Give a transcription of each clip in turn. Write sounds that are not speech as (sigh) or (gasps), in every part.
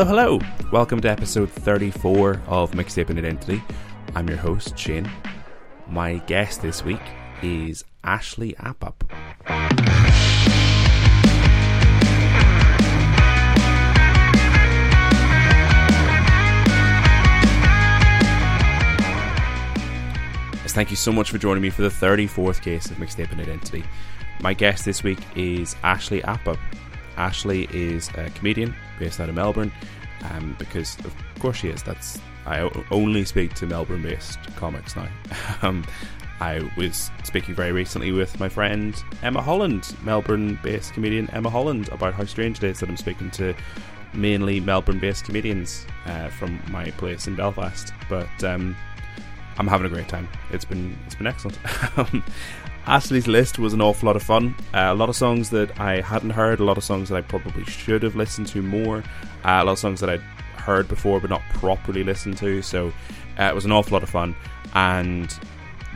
Hello, hello. Welcome to episode 34 of Mixtaping Identity. I'm your host, Shane. My guest this week is Ashley. Yes, thank you so much for joining me for the 34th case of Mixtaping Identity. My guest this week is Ashley Apap. Ashley is a comedian based out of Melbourne, um, because of course she is. That's I only speak to Melbourne-based comics now. (laughs) um, I was speaking very recently with my friend Emma Holland, Melbourne-based comedian Emma Holland, about how strange it is that I'm speaking to mainly Melbourne-based comedians uh, from my place in Belfast. But um, I'm having a great time. It's been it's been excellent. (laughs) Ashley's list was an awful lot of fun. Uh, a lot of songs that I hadn't heard, a lot of songs that I probably should have listened to more, uh, a lot of songs that I'd heard before but not properly listened to. So uh, it was an awful lot of fun, and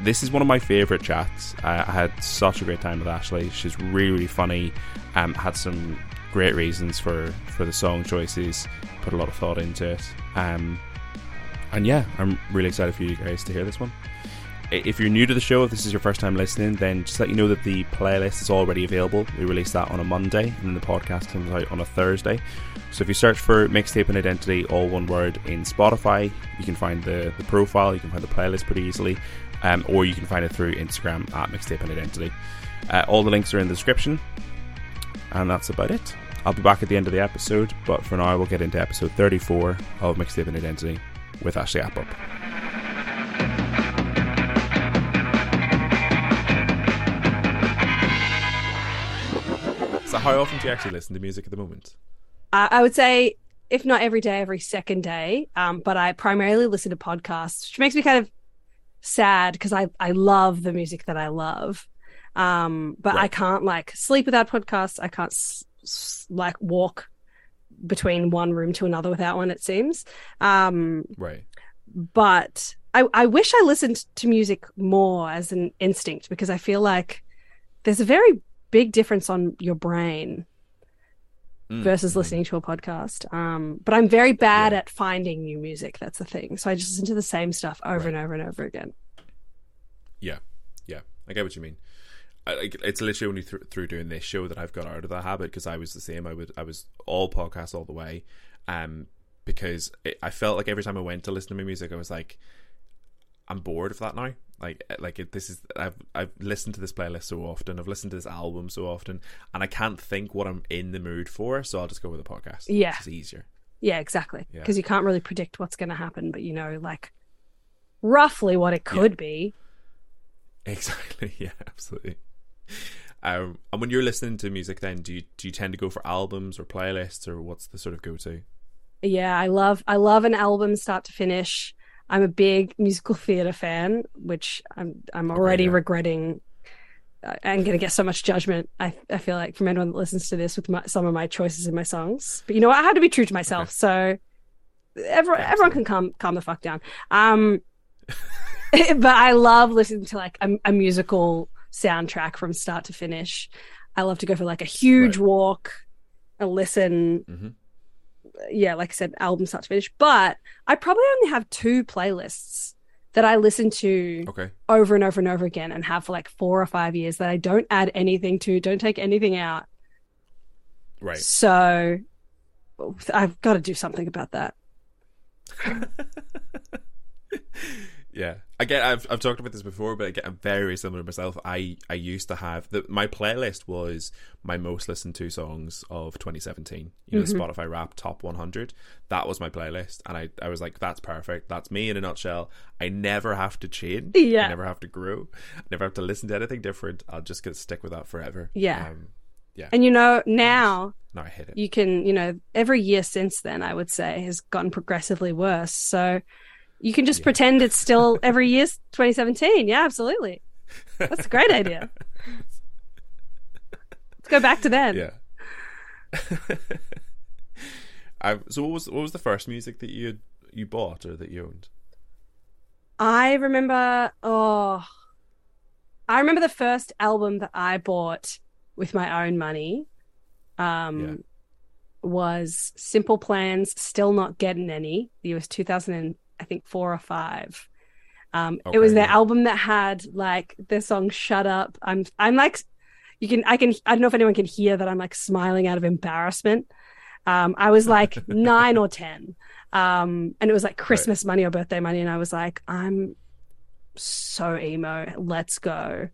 this is one of my favourite chats. I, I had such a great time with Ashley. She's really really funny. Um, had some great reasons for for the song choices. Put a lot of thought into it. Um, and yeah, I'm really excited for you guys to hear this one. If you're new to the show, if this is your first time listening, then just let you know that the playlist is already available. We release that on a Monday, and then the podcast comes out on a Thursday. So if you search for Mixtaping Identity, all one word, in Spotify, you can find the, the profile, you can find the playlist pretty easily, um, or you can find it through Instagram at Mixtaping Identity. Uh, all the links are in the description, and that's about it. I'll be back at the end of the episode, but for now, we'll get into episode 34 of Mixtaping Identity with Ashley Apap. How often do you actually listen to music at the moment? Uh, I would say, if not every day, every second day. Um, but I primarily listen to podcasts, which makes me kind of sad because I, I love the music that I love. Um, but I can't like sleep without podcasts. I can't s- s- like walk between one room to another without one, it seems. Um, Right. but I, I wish I listened to music more as an instinct because I feel like there's a very big difference on your brain Mm, versus mm. listening to a podcast. Um, but I'm very bad Yeah. at finding new music. That's the thing. So I just listen to the same stuff over Right. and over and over again. Yeah, yeah, I get what you mean. I, like, it's literally only through, through doing this show that I've got out of that habit because I was the same. I would I was all podcasts all the way, um, because it, I felt like every time I went to listen to my music, I was like, I'm bored of that now. Like like it, this is I've I've listened to this playlist so often. I've listened to this album so often, and I can't think what I'm in the mood for. So I'll just go with a podcast. Yeah. it's easier. Yeah, exactly. Yeah. Because you can't really predict what's going to happen, but you know, like roughly what it could be. Exactly. (laughs) Yeah, absolutely. Um, and when you're listening to music, then do you do you tend to go for albums or playlists, or what's the sort of go to? Yeah, I love I love an album start to finish. I'm a big musical theater fan, which I'm I'm already yeah. regretting. I'm going to get so much judgment. I I feel like from anyone that listens to this with my, some of my choices in my songs. But you know what? I had to be true to myself. So everyone everyone can calm calm the fuck down. Um, (laughs) but I love listening to like a, a musical soundtrack from start to finish. I love to go for like a huge Right. walk, and listen hmm yeah, like I said, album start to finish. But I probably only have two playlists that I listen to Okay. over and over and over again and have for like four or five years that I don't add anything to, don't take anything out. Right. So I've got to do something about that. (laughs) Yeah. I get. I've I've talked about this before, but I get, I'm very similar to myself. I I used to have the my playlist was my most listened to songs of 2017. You know, Mhm. Spotify Rap Top 100. That was my playlist, and I I was like, that's perfect. That's me in a nutshell. I never have to change. Yeah. I never have to grow. I never have to listen to anything different. I'll just get stick with that forever. Yeah. Um, yeah. And you know, now No, I hit it. you can, you know, every year since then, I would say, has gotten progressively worse. So you can just Yeah. pretend it's still every year's 2017. Yeah, absolutely. That's a great idea. Let's go back to then. Yeah. (laughs) I, so what was what was the first music that you you bought or that you owned? I remember, oh, I remember the first album that I bought with my own money. Um, Yeah. was Simple Plan's, Still Not Getting Any. It was 2000, and, I think, four or five. Um, it was their yeah. album that had like the song "Shut Up." I'm, I'm like, you can, I can, I don't know if anyone can hear that I'm like smiling out of embarrassment. Um, I was like (laughs) nine or ten, um, and it was like Christmas money or birthday money, and I was like, I'm so emo. Let's go.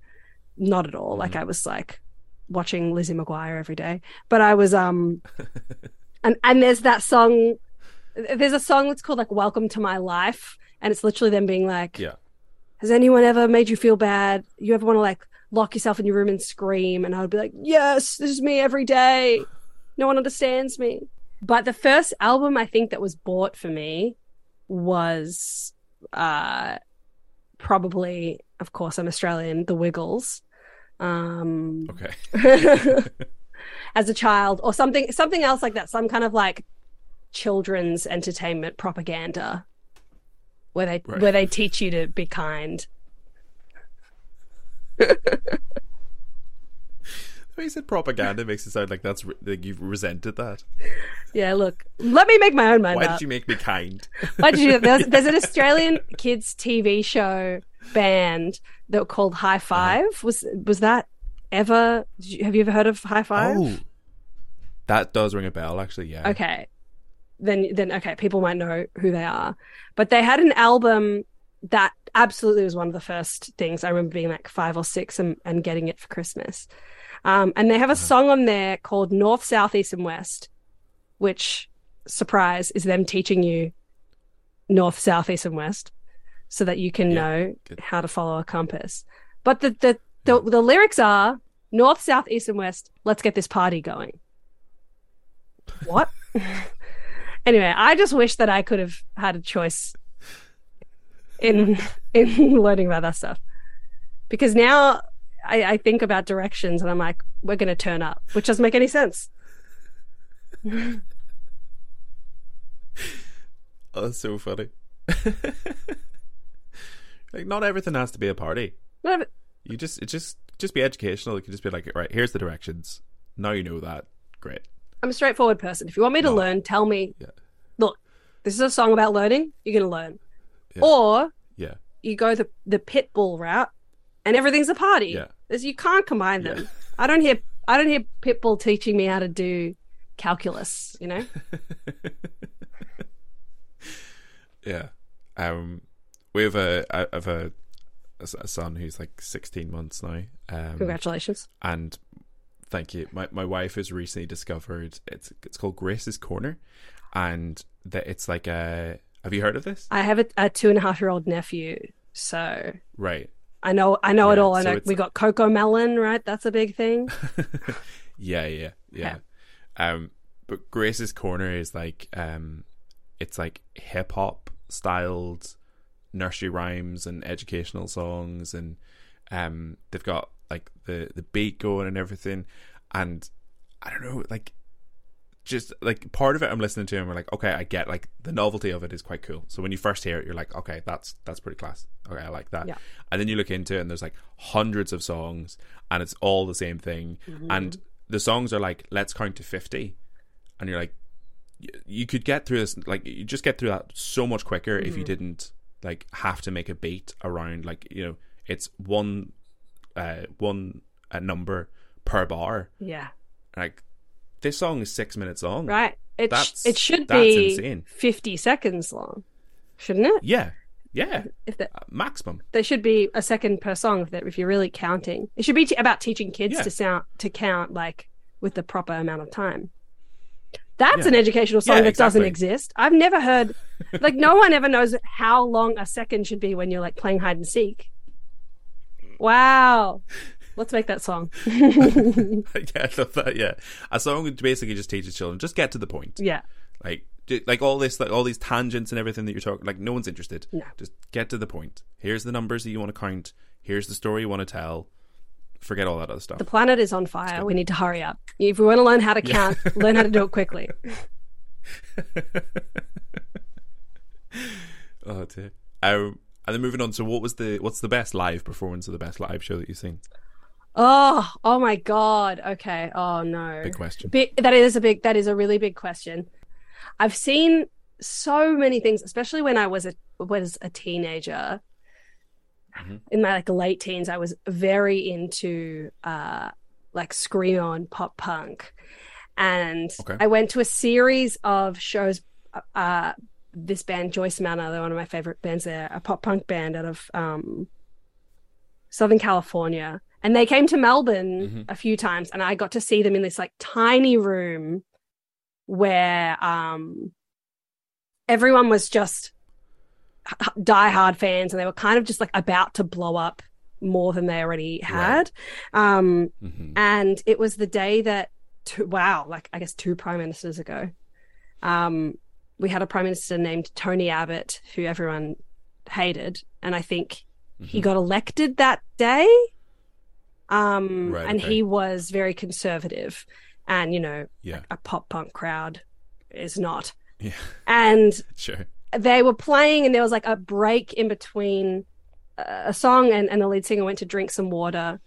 Not at all. Like I was like watching Lizzie McGuire every day, but I was um, (laughs) and and there's that song. There's a song that's called like "Welcome to My Life," and it's literally them being like, Yeah. has anyone ever made you feel bad? You ever want to like lock yourself in your room and scream? And I would be like, yes, this is me every day. No one understands me. But the first album I think that was bought for me was uh probably, of course, I'm Australian, The Wiggles. Um Okay. (laughs) (laughs) as a child or something something else like that, some kind of like children's entertainment propaganda where they Right. where they teach you to be kind. (laughs) When you said propaganda, makes it sound like that's like you've resented that. Yeah, look, let me make my own mind Why up. did you make me kind? Why did you? There's, (laughs) there's an Australian kids TV show band that were called High uh-huh. 5 Was was that ever? Did you, have you ever heard of High Five? Oh, that does ring a bell. Actually, yeah. Okay, then then okay, people might know who they are, but they had an album that absolutely was one of the first things I remember being like five or six and, and getting it for Christmas. Um, and they have a song on there called North, South, East, and West, which surprise is them teaching you north, south, east, and west, so that you can Yeah, know good. how to follow a compass. But the the the, the lyrics are north, south, east, and west. Let's get this party going. What? (laughs) anyway, I just wish that I could have had a choice in (laughs) in learning about that stuff because now I, I think about directions and I'm like, we're going to turn up, which doesn't make any sense. (laughs) Oh, that's so funny. (laughs) like, not everything has to be a party. Of You just it just just be educational. It can just be like, right, here's the directions. Now you know that. Great. I'm a straightforward person. If you want me to No. learn, tell me. Yeah. Look, this is a song about learning. You're going to learn, Yeah. or Yeah. you go the the Pitbull route, and everything's a party. Yeah. There's- you can't combine them. Yeah. I don't hear I don't hear Pitbull teaching me how to do calculus. You know. (laughs) Yeah. Um, we have a I have a, a son who's like 16 months now. Um, Congratulations. and thank you. My my wife has recently discovered it's it's called Gracie's Corner, and that it's like a. Have you heard of this? I have a, a two and a half year old nephew, so Right. I know I know it all. I so know we got Cocomelon, right? That's a big thing. (laughs) yeah, yeah, yeah. Um, but Gracie's Corner is like um, it's like hip hop styled nursery rhymes and educational songs, and um, they've got like the the beat going and everything, and I don't know, like just like part of it I'm listening to and we're like, okay, I get like the novelty of it is quite cool. So when you first hear it, you're like, okay, that's that's pretty class. Okay, I like that. Yeah. And then you look into it and there's like hundreds of songs and it's all the same thing. And the songs are like, let's count to fifty. And you're like you could get through this like you just get through that so much quicker if you didn't like have to make a beat around like, you know, it's one uh one uh, number per bar. Yeah. Like this song is six minutes long. Right. It sh- it should be insane. 50 seconds long. Shouldn't it? Yeah. Yeah. If that Uh, maximum. there should be a second per song if, that, if you're really counting. It should be t- about teaching kids Yeah. to sound to count like with the proper amount of time. That's Yeah. an educational song Yeah, that doesn't exist. I've never heard (laughs) like no one ever knows how long a second should be when you're like playing hide and seek. Wow. Let's make that song. yeah, (laughs) (laughs) I love that. Yeah, a song basically just teaches children just get to the point. yeah. Like, like all this, like all these tangents and everything that you're talking. Like, no one's interested. No. Just get to the point. Here's the numbers that you want to count. Here's the story you want to tell. Forget all that other stuff. The planet is on fire. We need to hurry up. If we want to learn how to count, learn how to do it quickly. (laughs) oh dear. Um, and then moving on. So, what was the what's the best live performance or the best live show that you've seen? Oh, oh my God. Okay. Oh no. Big question. Big, that is a big, that is a really big question. I've seen so many things, especially when I was a was a teenager. Mhm. In my like late teens, I was very into uh like screamo and pop punk, and Okay. I went to a series of shows. Uh, this band Joyce Manor, they're one of my favorite bands. They're a pop punk band out of um Southern California, and they came to Melbourne Mhm. a few times, and I got to see them in this like tiny room where um everyone was just diehard fans, and they were kind of just like about to blow up more than they already had. Um, hmm and it was the day that two, wow, like I guess two prime ministers ago, um, we had a prime minister named Tony Abbott, who everyone hated, and I think he Mhm. got elected that day. Um, Right, and okay. he was very conservative, and you know, Yeah. a pop punk crowd is not. Yeah. And (laughs) Sure. they were playing, and there was like a break in between uh, a song, and, and the lead singer went to drink some water,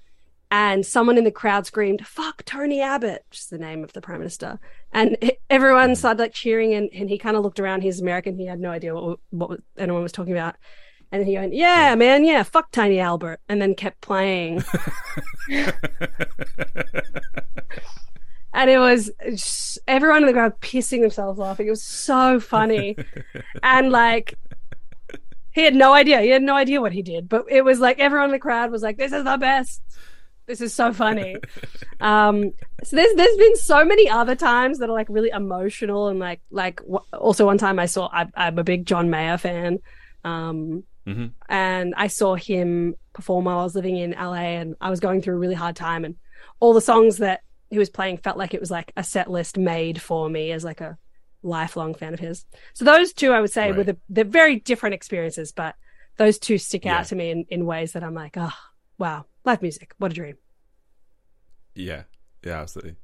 and someone in the crowd screamed, "Fuck Tony Abbott," which is the name of the prime minister, and (laughs) everyone Mhm. started like cheering, and, and he kind of looked around. He's American; he had no idea what what anyone was talking about, and he went, "Yeah, man, yeah, fuck Tiny Albert," and then kept playing. (laughs) and it was just, everyone in the crowd pissing themselves laughing. It was so funny, (laughs) and like he had no idea. He had no idea what he did, but it was like everyone in the crowd was like, "This is the best. This is so funny." (laughs) um, so there's there's been so many other times that are like really emotional and like like w- also one time I saw I, I'm a big John Mayer fan. Um, hmm and I saw him perform while I was living in LA and I was going through a really hard time and all the songs that he was playing felt like it was like a set list made for me as like a lifelong fan of his. So those two I would say were the they're very different experiences, but those two stick Yeah. out to me in, in ways that I'm like, oh wow, live music, what a dream. Yeah, yeah, absolutely.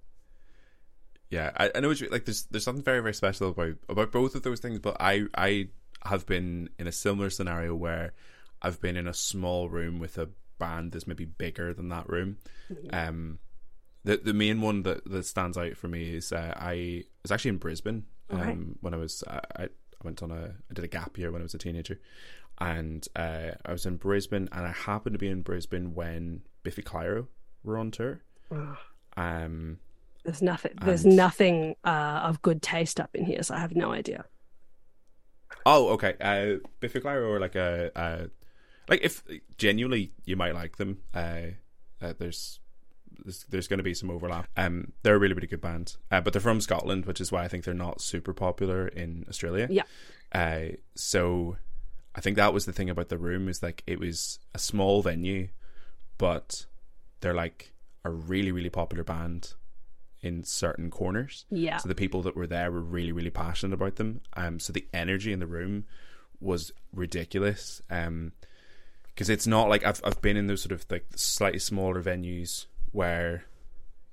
Yeah, I, I know what you like. There's there's something very very special about about both of those things. But I I have been in a similar scenario where I've been in a small room with a band that's maybe bigger than that room. Um, the the main one that that stands out for me is uh, I was actually in Brisbane. Um, Okay. when I was I, I I went on a I did a gap year when I was a teenager, and uh, I was in Brisbane, and I happened to be in Brisbane when Biffy Clyro were on tour. Ugh. Um, There's nothing there's nothing uh, of good taste up in here, so I have no idea. Oh, okay. Uh, Biffy Clyro or like a, uh, like if genuinely you might like them. Uh, uh there's there's, there's going to be some overlap. Um, they're a really really good band, uh, but they're from Scotland, which is why I think they're not super popular in Australia. Yeah. Uh, so I think that was the thing about the room is like it was a small venue, but they're like a really really popular band in certain corners. Yeah. So the people that were there were really, really passionate about them. Um, so the energy in the room was ridiculous. Um, because it's not like I've I've been in those sort of like slightly smaller venues where,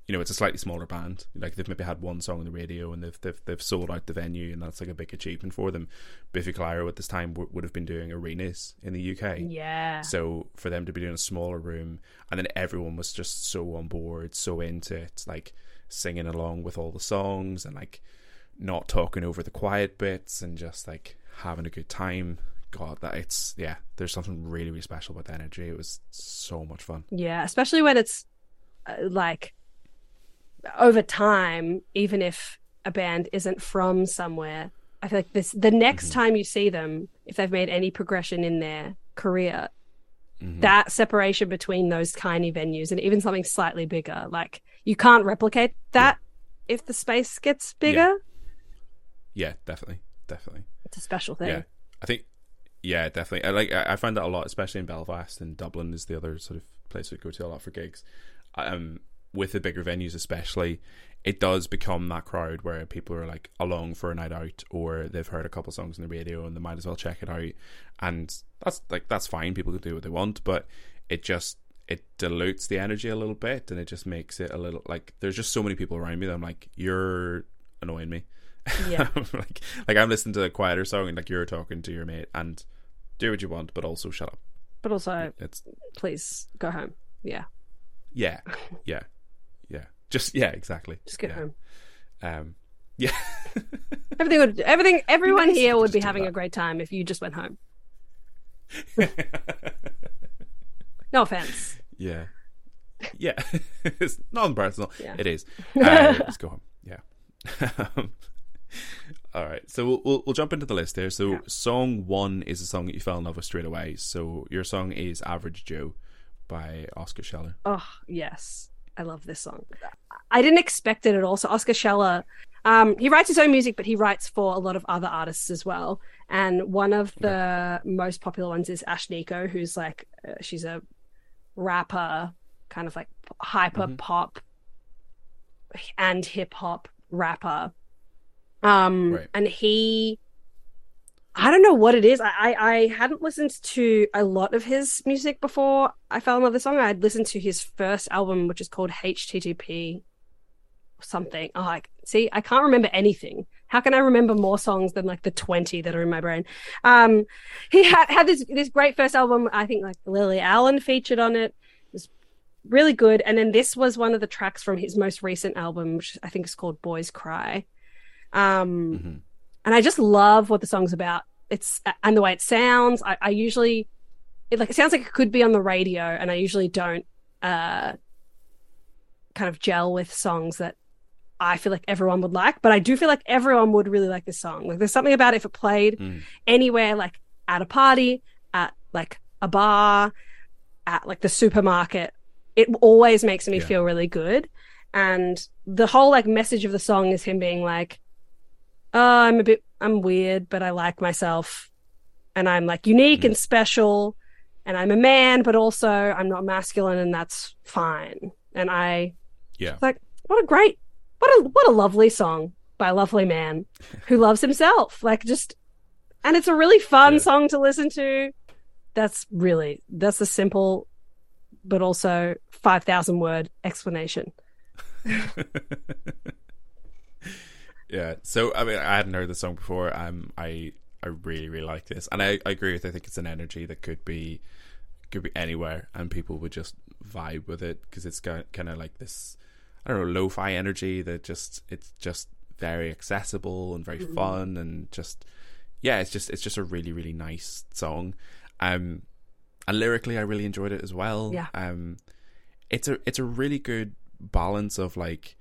you know, it's a slightly smaller band. Like they've maybe had one song on the radio and they've they've, they've sold out the venue and that's like a big achievement for them. Biffy Clyro at this time w- would have been doing arenas in the UK. Yeah. So for them to be doing a smaller room, and then everyone was just so on board, so into it, like singing along with all the songs, and like not talking over the quiet bits, and just like having a good time. God, that it's yeah. There's something really, really special about the energy. It was so much fun. Yeah, especially when it's uh, like over time, even if a band isn't from somewhere, I feel like this the next Mhm. time you see them, if they've made any progression in their career, Mhm. that separation between those tiny venues and even something slightly bigger, like you can't replicate that if the space gets bigger. yeah, definitely, definitely. It's a special thing. Yeah, I think. Yeah, definitely. I like. I I find that a lot, especially in Belfast and Dublin is the other sort of place we go to a lot for gigs. Um, with the bigger venues, especially, it does become that crowd where people are like along for a night out, or they've heard a couple songs on the radio and they might as well check it out. And that's like that's fine. People can do what they want, but it just it dilutes the energy a little bit, and it just makes it a little like there's just so many people around me that I'm like, you're annoying me. Yeah. (laughs) like like I'm listening to a quieter song and like you're talking to your mate and do what you want, but also shut up. But also, It's please go home. Yeah. Yeah, yeah, yeah. Just yeah, exactly. Just get yeah. home. Um, yeah, (laughs) Everything would, everything, everyone here would be having that. a great time if you just went home. (laughs) No offense. yeah, yeah. (laughs) it's not personal. Yeah. It is. Uh, let's go home. Yeah. (laughs) All right, so we'll, we'll we'll jump into the list here. So, Yeah. song one is a song that you fell in love with straight away. So, your song is "Average Joe" by Oscar Scheller. Oh yes, I love this song. I didn't expect it at all. So Oscar Scheller, um, he writes his own music, but he writes for a lot of other artists as well. And one of the most popular ones is Ashnikko, who's like uh, she's a rapper, kind of like hyper Mhm. pop and hip hop rapper. Um, Right. and he. I don't know what it is. I, I, I hadn't listened to a lot of his music before I fell in love with the song. I'd listened to his first album, which is called HTTP or something. Oh, I, see, I can't remember anything. How can I remember more songs than like the 20 that are in my brain? Um, he had, had this, this great first album. I think like Lily Allen featured on it. It was really good. And then this was one of the tracks from his most recent album, which I think is called Boys Cry. Um, Mhm. and I just love what the song's about. It's and the way it sounds. I, I usually it like it sounds like it could be on the radio, and I usually don't uh kind of gel with songs that I feel like everyone would like. But I do feel like everyone would really like this song. Like there's something about it if it played Mm. anywhere, like at a party, at like a bar, at like the supermarket. It always makes me Yeah. feel really good. And the whole like message of the song is him being like, oh, I'm a bit, I'm weird, but I like myself. And I'm like unique Mm. and special. And I'm a man, but also I'm not masculine, and that's fine. And I, Yeah. like, what a great, what a, what a lovely song by a lovely man who loves himself. Like, just, and it's a really fun Yeah. song to listen to. That's really, that's a simple, but also 5,000 word explanation. (laughs) yeah. So I mean, I hadn't heard the song before. Um, I I really really like this, and I, I agree with. I think it's an energy that could be could be anywhere, and people would just vibe with it because it's kind of like this. I don't know, lo-fi energy that just it's just very accessible and very Mhm. fun and just yeah, it's just it's just a really really nice song. Um, and lyrically, I really enjoyed it as well. Yeah. Um, it's a it's a really good balance of like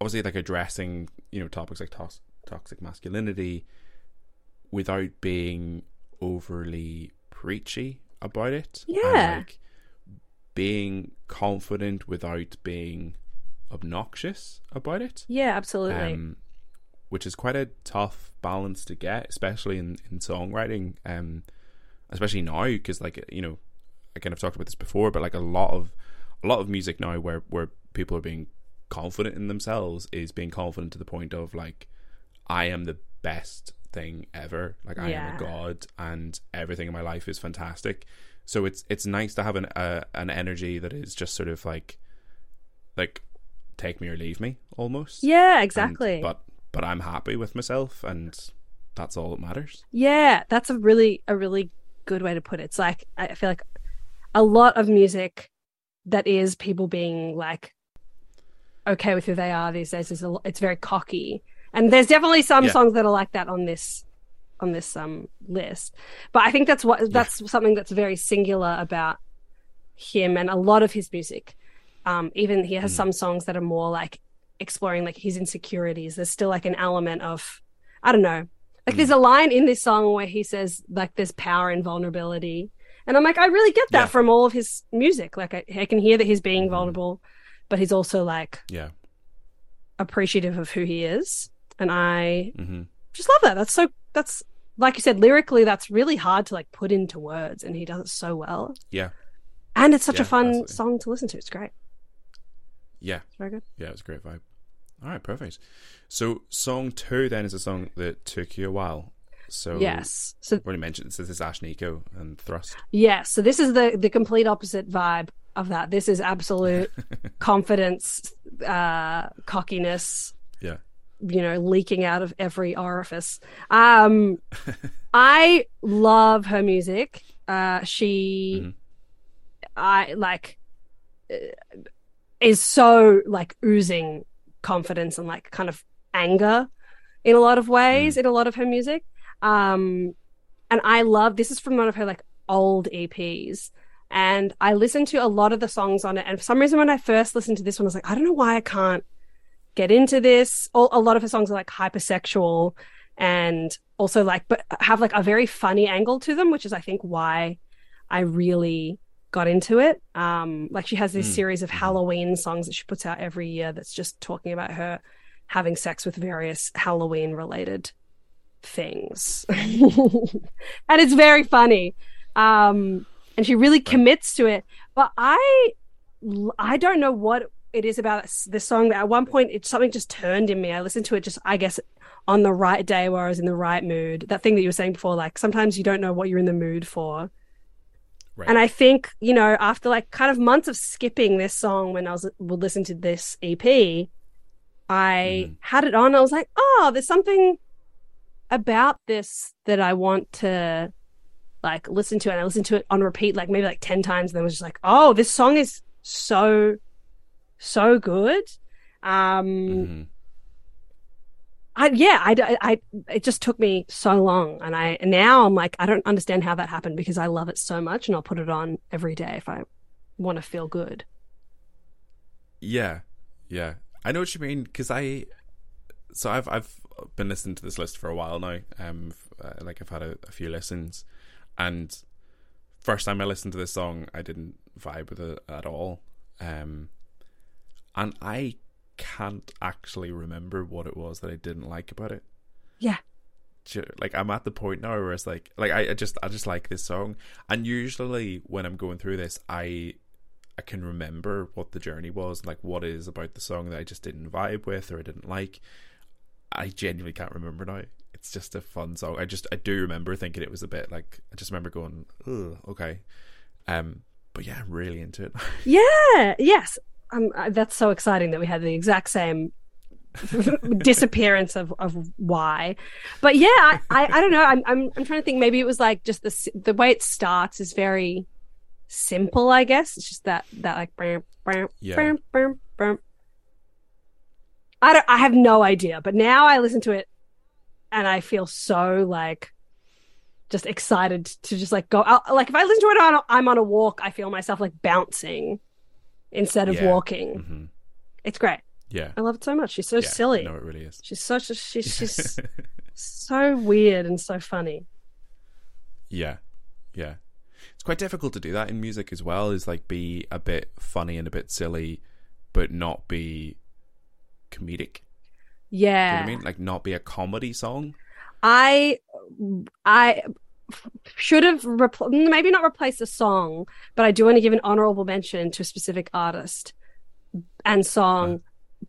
obviously like addressing you know topics like tos- toxic masculinity without being overly preachy about it and, Yeah. like being confident without being obnoxious about it Yeah, absolutely. um, which is quite a tough balance to get, especially in, in songwriting, um, especially now because like you know, I kind of talked about this before, but like a lot of a lot of music now where where people are being confident in themselves is being confident to the point of like I am the best thing ever, like I am a god, and everything in my life is fantastic. So it's it's nice to have an uh, an energy that is just sort of like like take me or leave me almost. yeah, And- exactly. but but I'm happy with myself, and that's all that matters. Yeah, that's a really a really good way to put it. It's like I feel like a lot of music that is people being like okay with who they are these days is a, it's very cocky. And there's definitely some Yeah. songs that are like that on this on this um list. But I think that's what that's something that's very singular about him and a lot of his music. Um even he has Mm. some songs that are more like exploring like his insecurities. There's still like an element of I don't know. Like Mm. there's a line in this song where he says like there's power in vulnerability. And I'm like, I really get that Yeah. from all of his music. Like I, I can hear that he's being Mhm. vulnerable, but he's also like Yeah. appreciative of who he is. And I hmm just love that. That's so that's like you said, lyrically that's really hard to like put into words and he does it so well. Yeah. And it's such Yeah, a fun absolutely. song to listen to. It's great. Yeah. It's very good. Yeah. It was a great vibe. All right. Perfect. So song two then is a song that took you a while. So yes. So I've already mentioned this is Ashnikko and Thrust. Yes. So this is the the complete opposite vibe of that. This is absolute (laughs) confidence, uh, cockiness, Yeah. you know, leaking out of every orifice. Um, (laughs) I love her music. Uh, she, Mhm. I like. Is so like oozing confidence and like kind of anger in a lot of ways Mm. in a lot of her music. Um, and I love this is from one of her like old EPs. And I listened to a lot of the songs on it. And for some reason, when I first listened to this one, I was like, I don't know why I can't get into this. All, a lot of her songs are like hypersexual and also like, but have like a very funny angle to them, which is, I think, why I really got into it. Um, like she has this Mm. series of Mhm. Halloween songs that she puts out every year that's just talking about her having sex with various Halloween related things. (laughs) and it's very funny. Um, and she really commits to it. But I, I don't know what it is about this song. That at one point, it something just turned in me. I listened to it just, I guess, on the right day where I was in the right mood. That thing that you were saying before, like sometimes you don't know what you're in the mood for. Right. And I think, you know, after like kind of months of skipping this song when I was would listen to this EP, I Mhm. had it on. I was like, oh, there's something about this that I want to like listen to. And I listened to it on repeat, like maybe like 10 times. And then was just like, oh, this song is so, so good. Um, Mhm. I, yeah, I, I, it just took me so long. And I, now I'm like, I don't understand how that happened because I love it so much and I'll put it on every day if I want to feel good. Yeah, yeah, I know what you mean because I, so I've I've been listening to this list for a while now. Um, uh, like I've had a, a few listens, and first time I listened to this song, I didn't vibe with it at all. Um, and I can't actually remember what it was that I didn't like about it. Yeah. Like I'm at the point now where it's like, like I, I just, I just like this song, and usually when I'm going through this, I I can remember what the journey was, like what is about the song that I just didn't vibe with or I didn't like. I genuinely can't remember now. It's just a fun song. I just I do remember thinking it was a bit like I just remember going, Ugh, okay. Um but yeah, I'm really into it. (laughs) Yeah. Yes. Um, uh, that's so exciting that we had the exact same (laughs) disappearance of, of why. But yeah, I, I, I don't know. I'm, I'm, I'm trying to think. Maybe it was like just the, the way it starts is very simple, I guess. It's just that, that like, bam, bam, Yeah. bam. I don't, I have no idea, but now I listen to it and I feel so like just excited to just like go out. Like if I listen to it on, I'm on a walk, I feel myself like bouncing instead of Yeah. walking. hmm It's great. Yeah. I love it so much. She's so yeah. silly. No, it really is. She's such a she's (laughs) she's so weird and so funny. Yeah. Yeah. It's quite difficult to do that in music as well, is like be a bit funny and a bit silly, but not be comedic. Do you know Yeah. what I mean? Like not be a comedy song. I I should have repl- maybe not replaced the song, but I do want to give an honorable mention to a specific artist and song,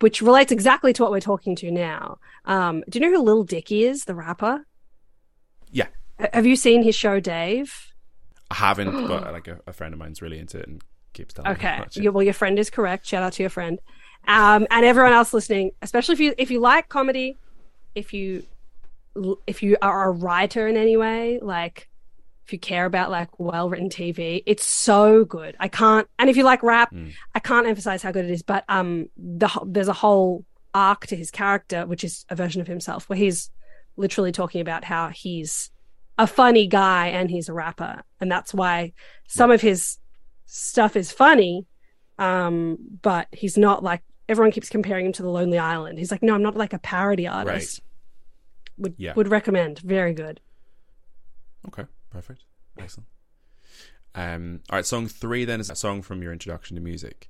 which relates exactly to what we're talking to now. Um, do you know who Lil Dicky is, the rapper? Yeah. Have you seen his show, Dave? I haven't, (gasps) but like a, a friend of mine's really into it and keeps telling me Okay. it. You, well, your friend is correct. Shout out to your friend. Um, and everyone else listening, especially if you if you like comedy, if you if you are a writer in any way, like if you care about like well written TV, it's so good. I can't. And if you like rap, Mm. I can't emphasize how good it is. But um, the there's a whole arc to his character, which is a version of himself, where he's literally talking about how he's a funny guy and he's a rapper, and that's why some of his stuff is funny. Um, but he's not like everyone keeps comparing him to the Lonely Island. He's like, no, I'm not like a parody artist. Would Yeah. would recommend. Very good. Okay, perfect. Excellent. Um, all right, song three then is a song from your introduction to music.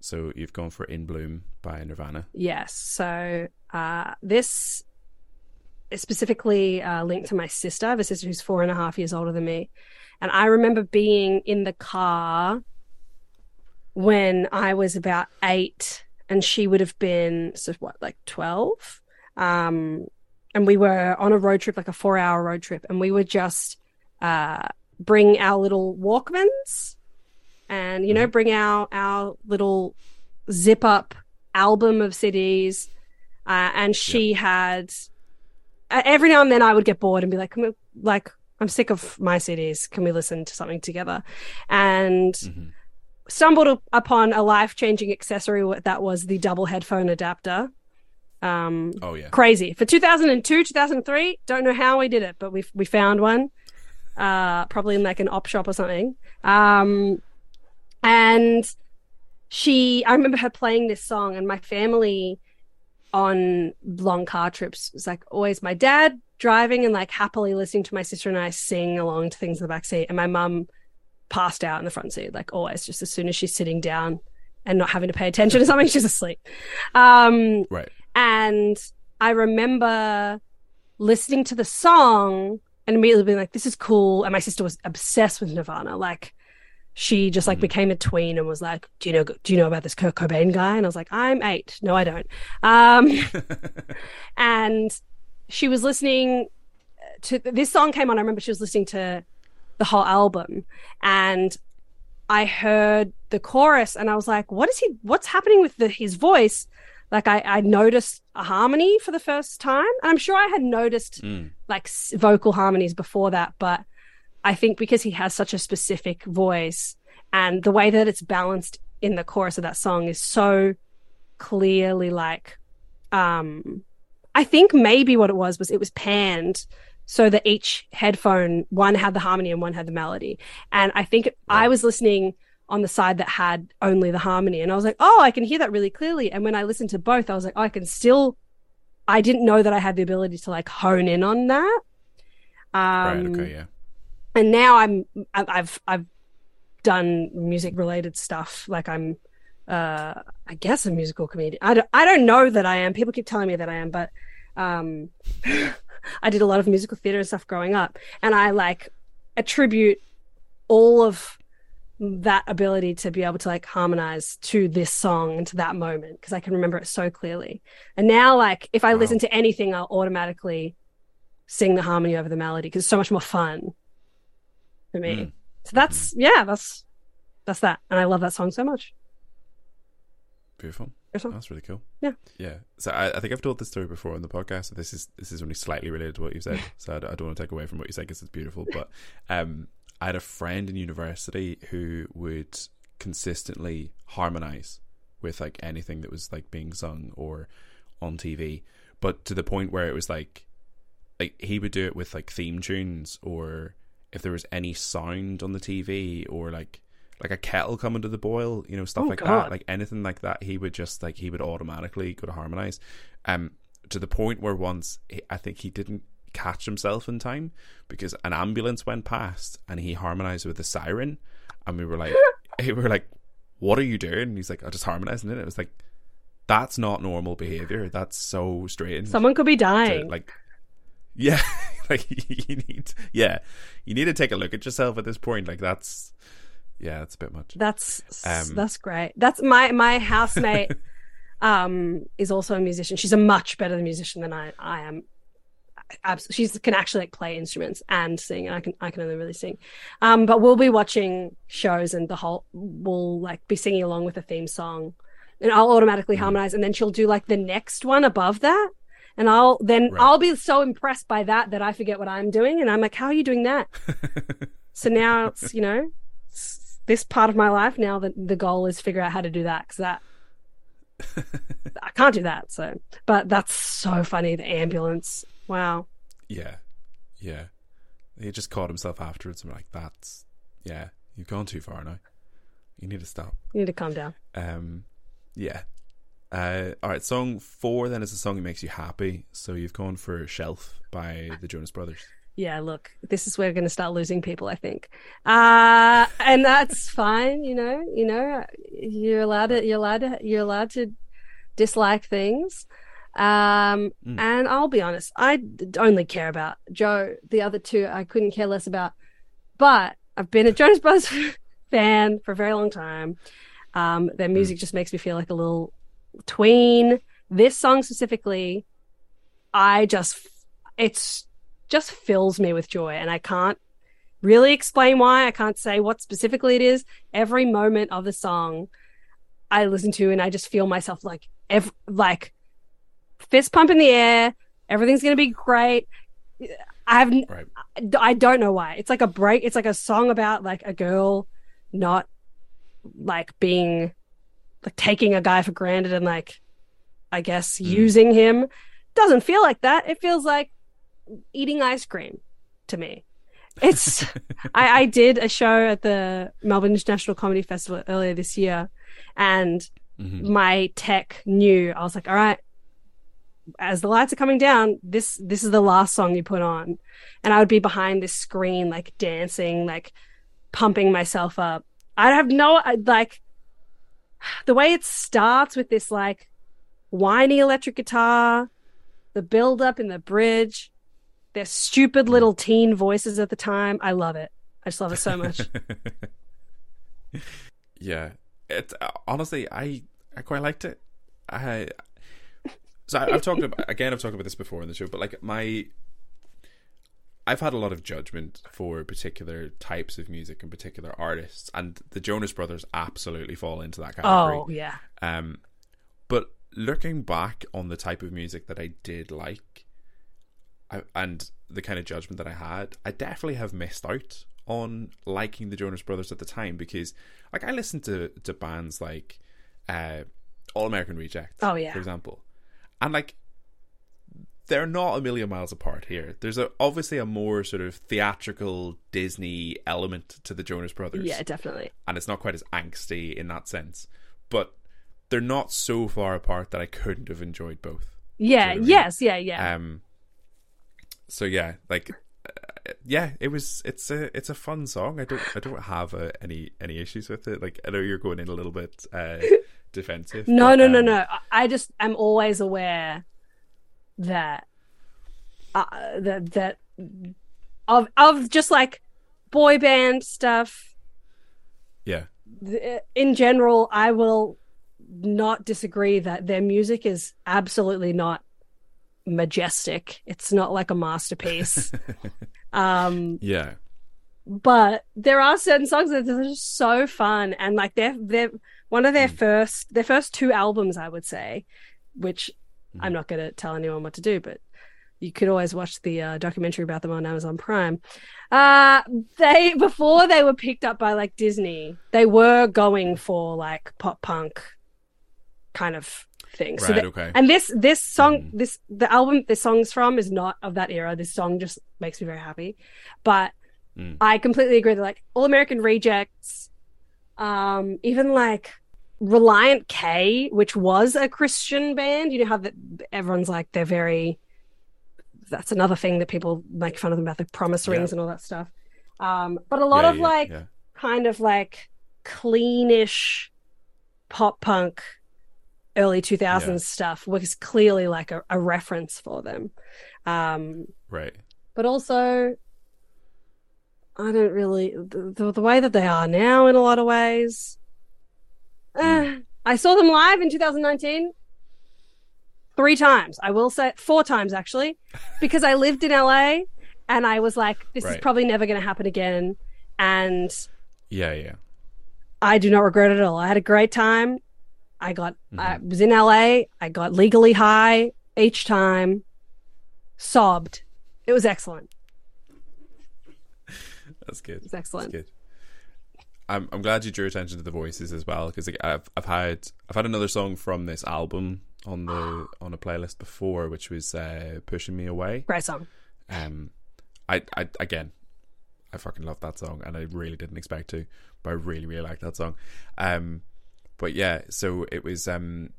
So you've gone for In Bloom by Nirvana. Yes. So uh, this is specifically uh, linked to my sister. I have a sister who's four and a half years older than me. And I remember being in the car when I was about eight, and she would have been, so what, like 12? Um, and we were on a road trip, like a four hour road trip, and we would just uh, bring our little Walkmans and, you know, bring our, our little zip up album of CDs. Uh, and she had uh, every now and then I would get bored and be like, Can we, like, I'm sick of my CDs. Can we listen to something together? And Mhm. stumbled upon a life changing accessory that was the double headphone adapter. Um, oh yeah, crazy for 2002, 2003. Don't know how we did it, but we we found one. Uh, probably in like an op shop or something. Um, and she, I remember her playing this song, and my family on long car trips was like always my dad driving and like happily listening to my sister and I sing along to things in the back seat, and my mum passed out in the front seat, like always, just as soon as she's sitting down and not having to pay attention to something, (laughs) she's asleep. Um, right. And I remember listening to the song and immediately being like, this is cool. And my sister was obsessed with Nirvana. Like, she just like mm. became a tween and was like, "Do you know? Do you know about this Kurt Cobain guy?" And I was like, "I'm eight. No, I don't." Um, (laughs) and she was listening to this song came on. I remember she was listening to the whole album, and I heard the chorus, and I was like, "What is he? What's happening with the, his voice?" Like I, I noticed a harmony for the first time, and I'm sure I had noticed mm. like vocal harmonies before that, but I think because he has such a specific voice and the way that it's balanced in the chorus of that song is so clearly like um I think maybe what it was was it was panned so that each headphone one had the harmony and one had the melody. And I think I was listening on the side that had only the harmony and I was like, "Oh, I can hear that really clearly." And when I listened to both, I was like, oh, "I can still I didn't know that I had the ability to like hone in on that." Um, right, okay, yeah and now I'm I've I've done music related stuff. Like I'm uh I guess a musical comedian. I don't I don't know that I am. People keep telling me that I am, but um (laughs) I did a lot of musical theater and stuff growing up and I like attribute all of that ability to be able to like harmonize to this song and to that moment because I can remember it so clearly. And now like if I wow. listen to anything I'll automatically sing the harmony over the melody because it's so much more fun for me. Mm. So that's mm. yeah, that's that's that, and I love that song so much. Beautiful. That's really cool. Yeah. Yeah. So I, I, think I've told this story before on the podcast. So this is this is only slightly related to what you said. (laughs) So I, I don't want to take away from what you said because it's beautiful. But um, I had a friend in university who would consistently harmonize with like anything that was like being sung or on TV, but to the point where it was like, like he would do it with like theme tunes or if there was any sound on the TV or like like a kettle coming to the boil, you know, stuff oh, like God. that, like anything like that, he would just like he would automatically go to harmonize, um, to the point where once he, I think he didn't catch himself in time because an ambulance went past and he harmonized with the siren, and we were like, (laughs) we were like, what are you doing? And he's like, I just harmonizing it. It was like, that's not normal behavior. That's so strange. Someone could be dying. To, like, yeah, (laughs) like you need, yeah, you need to take a look at yourself at this point. Like that's, yeah, that's a bit much. That's um, that's great. That's my my housemate. (laughs) um, is also a musician. She's a much better musician than I I am. She can actually like play instruments and sing, and I can I can only really sing. Um, but we'll be watching shows, and the whole we'll like be singing along with the theme song, and I'll automatically mm. harmonize, and then she'll do like the next one above that and I'll then right. I'll be so impressed by that that I forget what I'm doing, and I'm like, "How are you doing that?" (laughs) so now it's you know it's this part of my life now that the goal is figure out how to do that because that (laughs) I can't do that. So, but that's so funny. The ambulance. Wow. Yeah, yeah. He just caught himself afterwards. I'm like, that's yeah. You've gone too far now. You need to stop. You need to calm down. Um, yeah. Uh, all right, song four then is a song that makes you happy. So you've gone for "Shelf" by the Jonas Brothers. Yeah, look, this is where we're going to start losing people, I think, uh, and that's (laughs) fine. You know, you know, you're allowed to, you're allowed to, you're allowed to dislike things. Um, mm. and I'll be honest, I only care about Joe. The other two, I couldn't care less about. But I've been a Jonas Brothers (laughs) fan for a very long time. Um, their hmm. music mm. just makes me feel like a little tween this song specifically i just it's just fills me with joy and i can't really explain why i can't say what specifically it is every moment of the song i listen to and i just feel myself like ev- like fist pump in the air everything's going to be great i have right. I don't know why it's like a break it's like a song about like a girl not like being like taking a guy for granted and like I guess Mm. using him. Doesn't feel like that. It feels like eating ice cream to me. It's (laughs) I, I did a show at the Melbourne International Comedy Festival earlier this year and Mhm. my tech knew I was like, all right, as the lights are coming down, this this is the last song you put on. And I would be behind this screen, like dancing, like pumping myself up. I have no like the way it starts with this like whiny electric guitar, the build up in the bridge, their stupid little teen voices at the time. I love it. I just love it so much. (laughs) yeah, it uh, honestly, I I quite liked it. I so I, I've talked about again. I've talked about this before in the show, but like my, I've had a lot of judgment for particular types of music and particular artists, and the Jonas Brothers absolutely fall into that category. oh yeah. Um, but looking back on the type of music that I did like, I, and the kind of judgment that I had, I definitely have missed out on liking the Jonas Brothers at the time because, like, I listened to to bands like uh, All American Reject, Oh, yeah. for example, and like. They're not a million miles apart here. There's a, obviously a more sort of theatrical Disney element to the Jonas Brothers Yeah, definitely. and it's not quite as angsty in that sense. But they're not so far apart that I couldn't have enjoyed both. Yeah, what I mean? yes, yeah, yeah. Um. So yeah, like, yeah, it was. It's a it's a fun song. I don't I don't have uh, any any issues with it. Like I know you're going in a little bit uh, (laughs) defensive. No, but, no, no, um, no. I- I just am always aware that uh, that that of of just like boy band stuff Yeah, in general. I will not disagree that their music is absolutely not majestic. It's not like a masterpiece. (laughs) um, yeah, but there are certain songs that are just so fun and like they're they're one of their first their first two albums i would say which i'm not going to tell anyone what to do but you could always watch the uh, documentary about them on amazon prime. Uh they before they were picked up by like disney they were going for like pop punk kind of thing so right, okay. and this this song this the album this song's from is not of that era this song just makes me very happy but Mm. i completely agree that like all american rejects um even like Relient K which was a christian band you know how that everyone's like they're very that's another thing that people make fun of them about the promise Yeah. rings and all that stuff um but a lot Yeah, of yeah, like yeah. kind of like cleanish pop punk early 2000s Yeah. stuff was clearly like a, a reference for them um right. but also i don't really the, the, way that they are now in a lot of ways eh, i saw them live in 2019 three times i will say four times actually (laughs) because i lived in la and i was like this is probably never going to happen again and Yeah, yeah. I do not regret it at all. I had a great time. I got, I was in LA. I got legally high each time, sobbed. It was excellent. (laughs) That's good. It's excellent. That's good. I'm I'm glad you drew attention to the voices as well because I've I've had I've had another song from this album on the (gasps) on a playlist before, which was uh, "Pushing Me Away." Great song. Um, I I again, I fucking love that song, and I really didn't expect to, but I really really like that song. Um, but yeah, so it was um,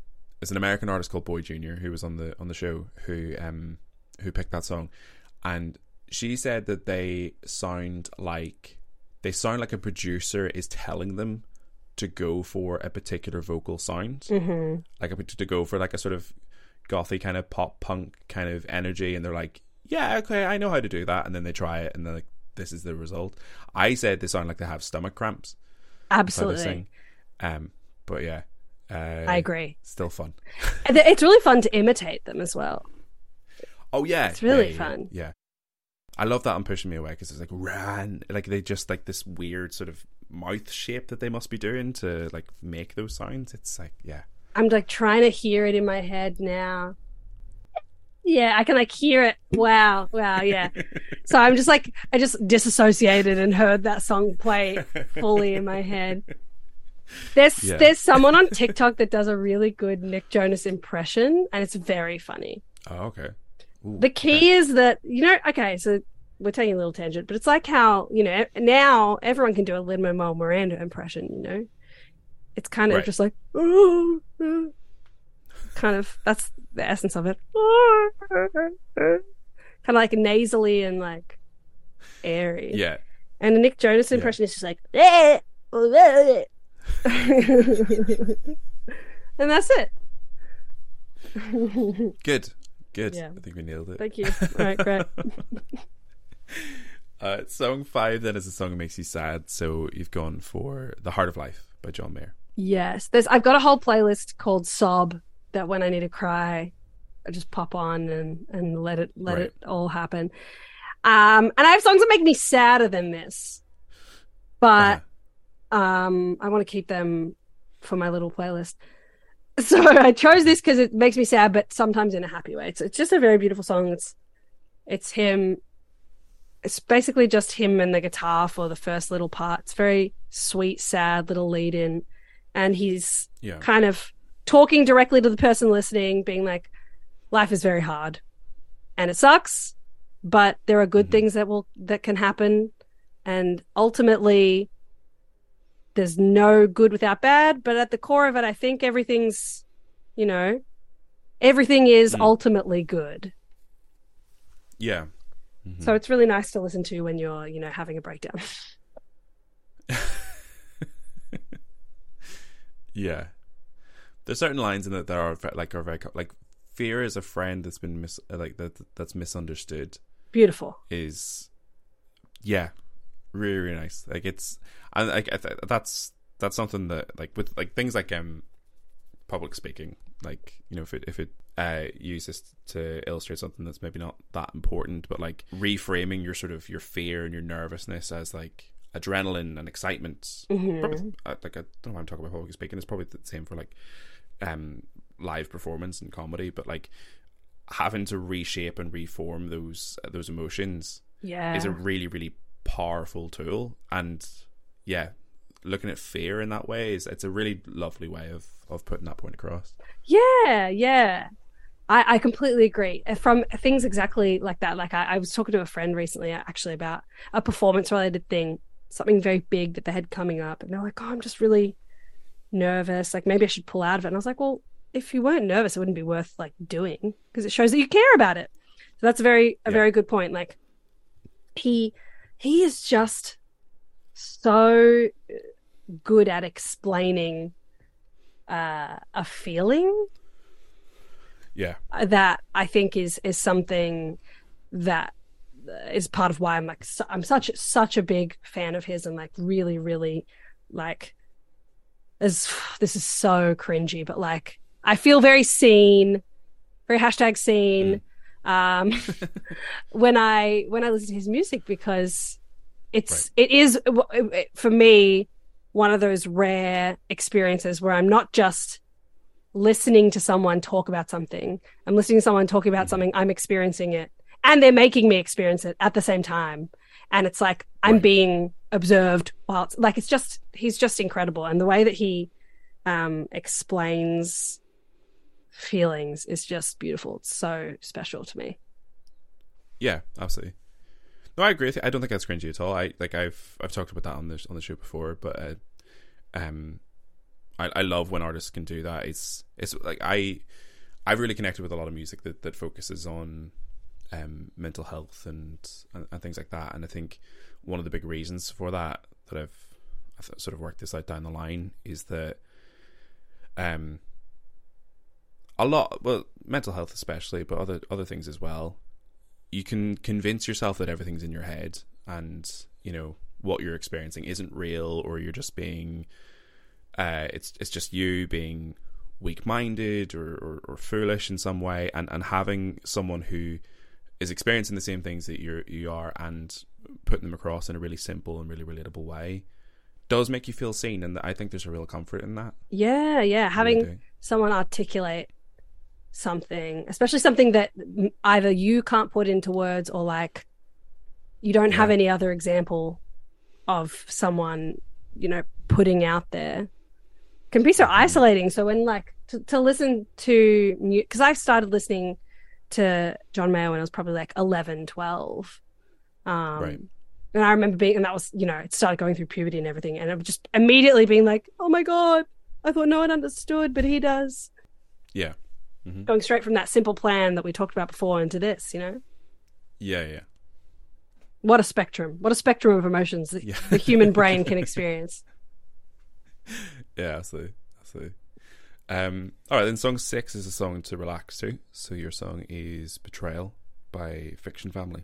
it's an American artist called Boy Junior who was on the on the show who um who picked that song, and she said that they sound like they sound like a producer is telling them to go for a particular vocal sound. Hmm like a, to go for like a sort of gothy kind of pop punk kind of energy. And they're like yeah okay i know how to do that. And then they try it and they're like this is the result. I said they sound like they have stomach cramps. Absolutely. um but yeah uh, I agree. still fun It's really fun to imitate them as well. oh yeah It's really yeah, yeah, fun. yeah i love that I'm pushing me away because it's like ran like they just like this weird sort of mouth shape that they must be doing to like make those sounds it's like yeah I'm like trying to hear it in my head now. Yeah, I can like hear it. Wow, wow, yeah. (laughs) so I'm just like I just disassociated and heard that song play fully in my head. There's Yeah. there's someone on TikTok that does a really good Nick Jonas impression, and it's very funny. Oh, okay. Ooh, The key is that you know. Okay, so we're taking a little tangent, but it's like how you know now everyone can do a Lin Manuel Miranda impression. You know, it's kind of Right. just like kind of that's the essence of it. kind of like nasally and like airy. Yeah. And the Nick Jonas Yeah. impression is just like, "Eh, oh, eh." (laughs) and that's it. (laughs) Good. Good. Yeah. I think we nailed it. Thank you. All right, great. (laughs) Uh, song five then is a song that makes you sad. So you've gone for "The Heart of Life" by John Mayer. Yes, there's. I've got a whole playlist called "Sob" that when I need to cry, I just pop on and and let it let Right. it all happen. Um, and I have songs that make me sadder than this, but Uh-huh. Um, I want to keep them for my little playlist. (laughs) So I chose this because it makes me sad, but sometimes in a happy way. It's it's just a very beautiful song. It's it's him. It's basically just him and the guitar for the first little part. It's very sweet, sad little lead in, and he's yeah. kind of talking directly to the person listening, being like, "Life is very hard, and it sucks, but there are good Mhm. things that will that can happen, and ultimately, there's no good without bad. But at the core of it, I think everything's, you know, everything is Mm. ultimately good. Yeah. Mhm. So it's really nice to listen to when you're, you know, having a breakdown. (laughs) Yeah. There's certain lines in it that are like are very like fear is a friend that's been mis- uh, like that that's misunderstood Beautiful. is yeah really really nice like it's and like I th- that's that's something that like with like things like um public speaking like you know if it if it uh uses to illustrate something that's maybe not that important but like reframing your sort of your fear and your nervousness as like adrenaline and excitement Mhm. probably uh, like I don't know why I'm talking about public speaking. It's probably the same for like um live performance and comedy, but like having to reshape and reform those uh, those emotions Yeah. is a really really powerful tool. And yeah, looking at fear in that way is it's a really lovely way of of putting that point across. Yeah, yeah. I, I completely agree. From things exactly like that, like I, I was talking to a friend recently actually about a performance related thing, something very big that they had coming up. And they're like, oh, I'm just really nervous. Like maybe I should pull out of it. And I was like, well, if you weren't nervous, it wouldn't be worth like doing because it shows that you care about it. So that's a very, a Yeah. very good point. Like he, he is just so good at explaining uh, a feeling. Yeah, that I think is is something that is part of why I'm like I'm such such a big fan of his and like really really like as this is so cringy but like I feel very seen very hashtag seen um (laughs) when I when I listen to his music because it's it is for me one of those rare experiences where I'm not just listening to someone talk about something. I'm listening to someone talking about something. I'm experiencing it, and they're making me experience it at the same time. And it's like I'm Right. being observed while it's like it's just he's just incredible, and the way that he um, explains feelings is just beautiful. It's so special to me. yeah, absolutely. No, I agree. I don't think that's cringy at all. I like I've I've talked about that on the on the show before, but uh, um, I I love when artists can do that. It's it's like I I've really connected with a lot of music that that focuses on um mental health and and, and things like that. And I think one of the big reasons for that that I've I've sort of worked this out down the line is that um a lot well mental health especially but other other things as well you can convince yourself that everything's in your head and you know what you're experiencing isn't real or you're just being uh it's it's just you being weak-minded or, or, or foolish in some way and and having someone who is experiencing the same things that you you are and putting them across in a really simple and really relatable way does make you feel seen and I think there's a real comfort in that Yeah, yeah. Having someone articulate something, especially something that either you can't put into words or like you don't have Yeah. any other example of someone, you know, putting out there. can be so isolating. So when like to, to listen to because I started listening to John Mayer when I was probably like 11, 12. Um, Right. And I remember being, and that was, you know, it started going through puberty and everything. And was just immediately being like, oh my God, I thought no one understood, but he does. Yeah. Going straight from that simple plan that we talked about before into this, you know? Yeah, yeah. What a spectrum. What a spectrum of emotions that Yeah. the human brain can (laughs) experience. Yeah, I absolutely. Absolutely. Um, all right, then song six is a song to relax to. So your song is Betrayal by Fiction Family.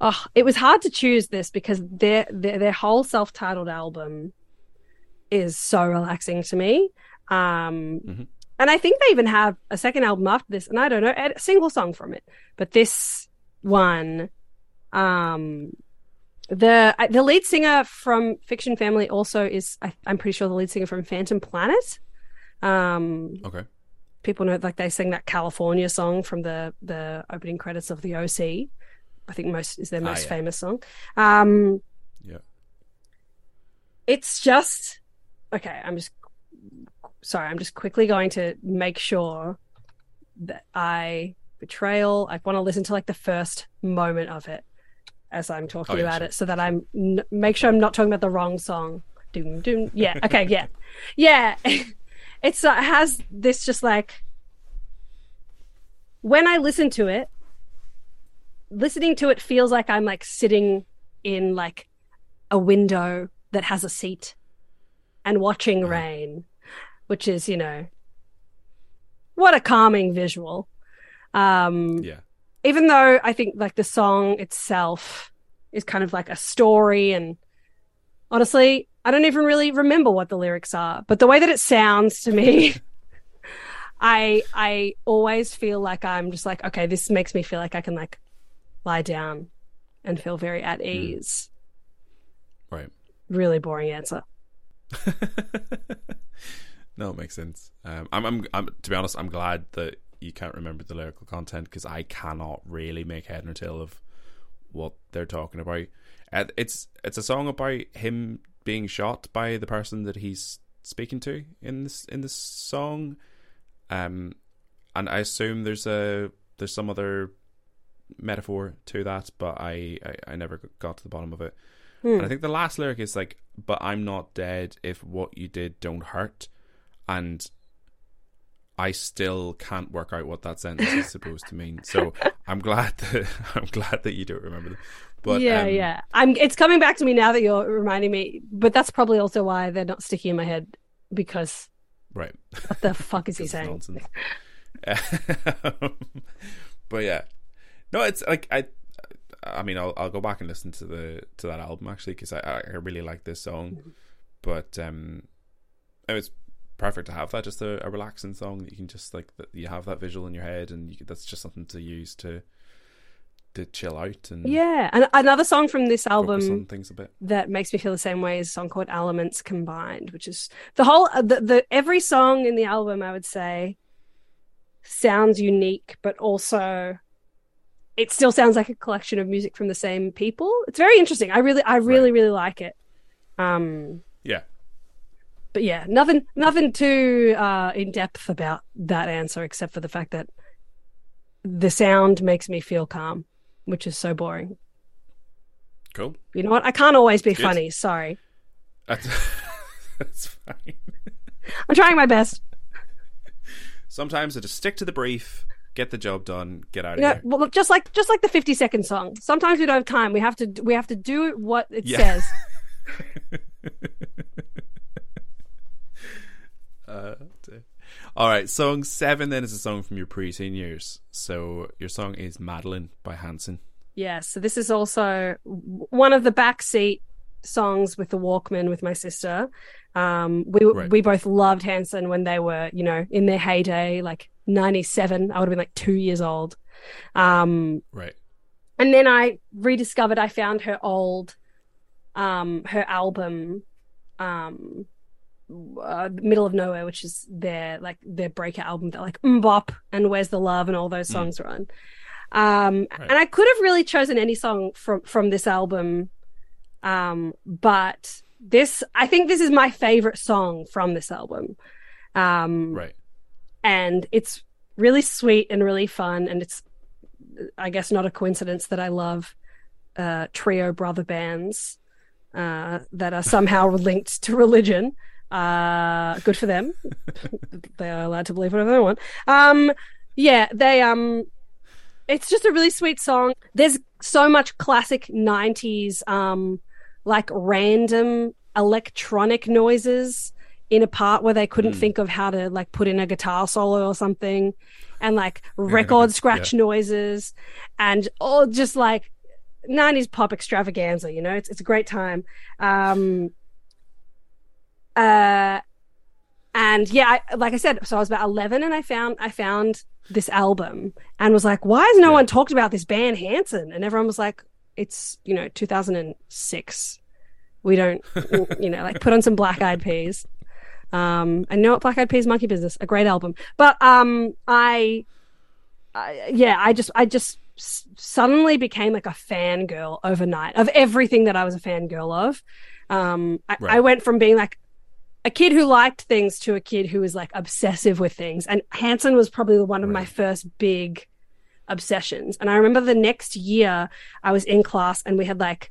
Oh, it was hard to choose this because their their, their whole self-titled album is so relaxing to me. Um, Mhm. And I think they even have a second album after this, and I don't know a single song from it. But this one, um, the the lead singer from Fiction Family also is I, I'm pretty sure the lead singer from Phantom Planet. Um, Okay. people know like they sing that California song from the the opening credits of the OC. I think most is their Ah, most yeah. famous song. Um, Yeah. it's just okay. I'm just sorry. I'm just quickly going to make sure that I betrayal. I want to listen to like the first moment of it as I'm talking Oh, yeah, about sure. it, so that I'm n- make sure I'm not talking about the wrong song. Doom doom. Yeah. Okay. Yeah. (laughs) Yeah. (laughs) it's uh, it has this just like when I listen to it, listening to it feels like I'm like sitting in like a window that has a seat and watching Uh-huh. rain, which is, you know, what a calming visual. Um, Yeah. even though I think like the song itself is kind of like a story and honestly, I don't even really remember what the lyrics are, but the way that it sounds to me (laughs) I I always feel like I'm just like okay, this makes me feel like I can like lie down and feel very at ease. Right. Really boring answer. (laughs) no, it makes sense. Um, I'm, I'm, I'm, to be honest, I'm glad that you can't remember the lyrical content because I cannot really make head nor tail of what they're talking about. Uh, it's, it's a song about him being shot by the person that he's speaking to in this, in this song. Um, and I assume there's a, there's some other metaphor to that, but I, I, I never got to the bottom of it. Hmm. And I think the last lyric is like, "But I'm not dead if what you did don't hurt," and I still can't work out what that sentence is supposed to mean. So (laughs) I'm glad (laughs) that I'm glad that you don't remember that. But yeah, um, yeah. I'm. It's coming back to me now that you're reminding me. But that's probably also why they're not sticking in my head because right. what the fuck is (laughs) he saying? nonsense. But yeah, no, it's like I. I mean, I'll I'll go back and listen to the to that album actually because I I really like this song, but um, it was perfect to have that just a, a relaxing song that you can just like that you have that visual in your head and you, that's just something to use to to chill out and Yeah, and another song from this album things a bit. that makes me feel the same way is a song called Elements Combined, which is the whole uh, the, the every song in the album I would say sounds unique, but also it still sounds like a collection of music from the same people. It's very interesting. I really, I really, really like it. Um, Yeah, but yeah, nothing, nothing too uh, in depth about that answer, except for the fact that the sound makes me feel calm, which is so boring. cool. You know what? I can't always be Good. funny. Sorry, That's, (laughs) that's fine. I'm trying my best. Sometimes I just stick to the brief, get the job done, get out of You know, here. well, just like just like the 50 second song. Sometimes we don't have time. We have to we have to do what it Yeah. says. (laughs) Uh, all right, song seven then is a song from your preteen years. So your song is Madeline by Hanson. Yeah, so this is also one of the backseat songs with the Walkman with my sister. Um, we Right. we both loved Hanson when they were, you know, in their heyday, like '97. I would have been like two years old. Um, Right. and then I rediscovered. I found her old, um, her album, um, uh, Middle of Nowhere, which is their like their breakout album that like MMMBop and Where's the Love and all those songs are on. Um, Right. and I could have really chosen any song from from this album, um, but this I think this is my favorite song from this album. Um, right. And it's really sweet and really fun, and it's I guess not a coincidence that I love uh, trio brother bands uh, that are somehow (laughs) linked to religion. Uh, good for them. (laughs) they are allowed to believe whatever they want. Um, yeah, they um, it's just a really sweet song. There's so much classic '90s um, like random electronic noises in a part where they couldn't mm. think of how to like put in a guitar solo or something and like record scratch yeah. noises and all just like 90s pop extravaganza you know it's, it's a great time um uh and yeah I, like i said so i was about 11 and i found i found this album and was like why has no yeah. one talked about this band hanson and everyone was like it's you know 2006 we don't (laughs) you know like put on some black eyed peas um and know what black eyed peas monkey business a great album but um i, I yeah i just i just suddenly became like a fangirl overnight of everything that I was a fangirl of. Um, I, right. I, went from being like a kid who liked things to a kid who was like obsessive with things. And Hanson was probably one of right. my first big obsessions. And I remember the next year I was in class and we had like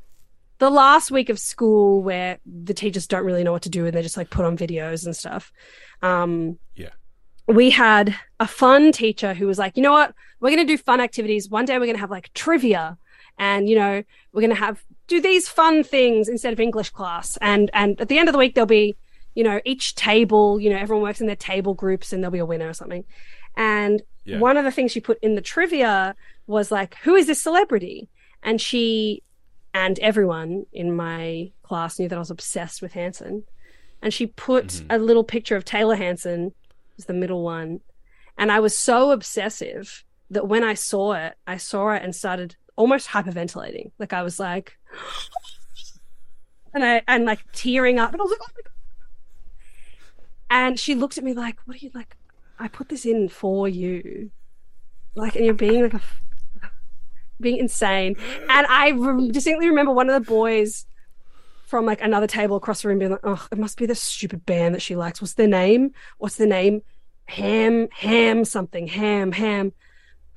the last week of school where the teachers don't really know what to do and they just like put on videos and stuff. Um, yeah we had a fun teacher who was like, you know what? We're going to do fun activities. One day we're going to have like trivia and, you know, we're going to have do these fun things instead of English class. And, and at the end of the week, there'll be, you know, each table, you know, everyone works in their table groups and there'll be a winner or something. And yeah. one of the things she put in the trivia was like, who is this celebrity? And she and everyone in my class knew that I was obsessed with Hanson. And she put mm-hmm. a little picture of Taylor Hanson was the middle one. And I was so obsessive that when I saw it, I saw it and started almost hyperventilating. Like I was like, (gasps) and I and like tearing up, and I was like, oh my god. And she looked at me like, "What are you like? I put this in for you, like, and you're being like a being insane." And I re- distinctly remember one of the boys from like another table across the room being like, oh, it must be the stupid band that she likes. What's their name? What's their name? Ham, ham, something, ham, ham.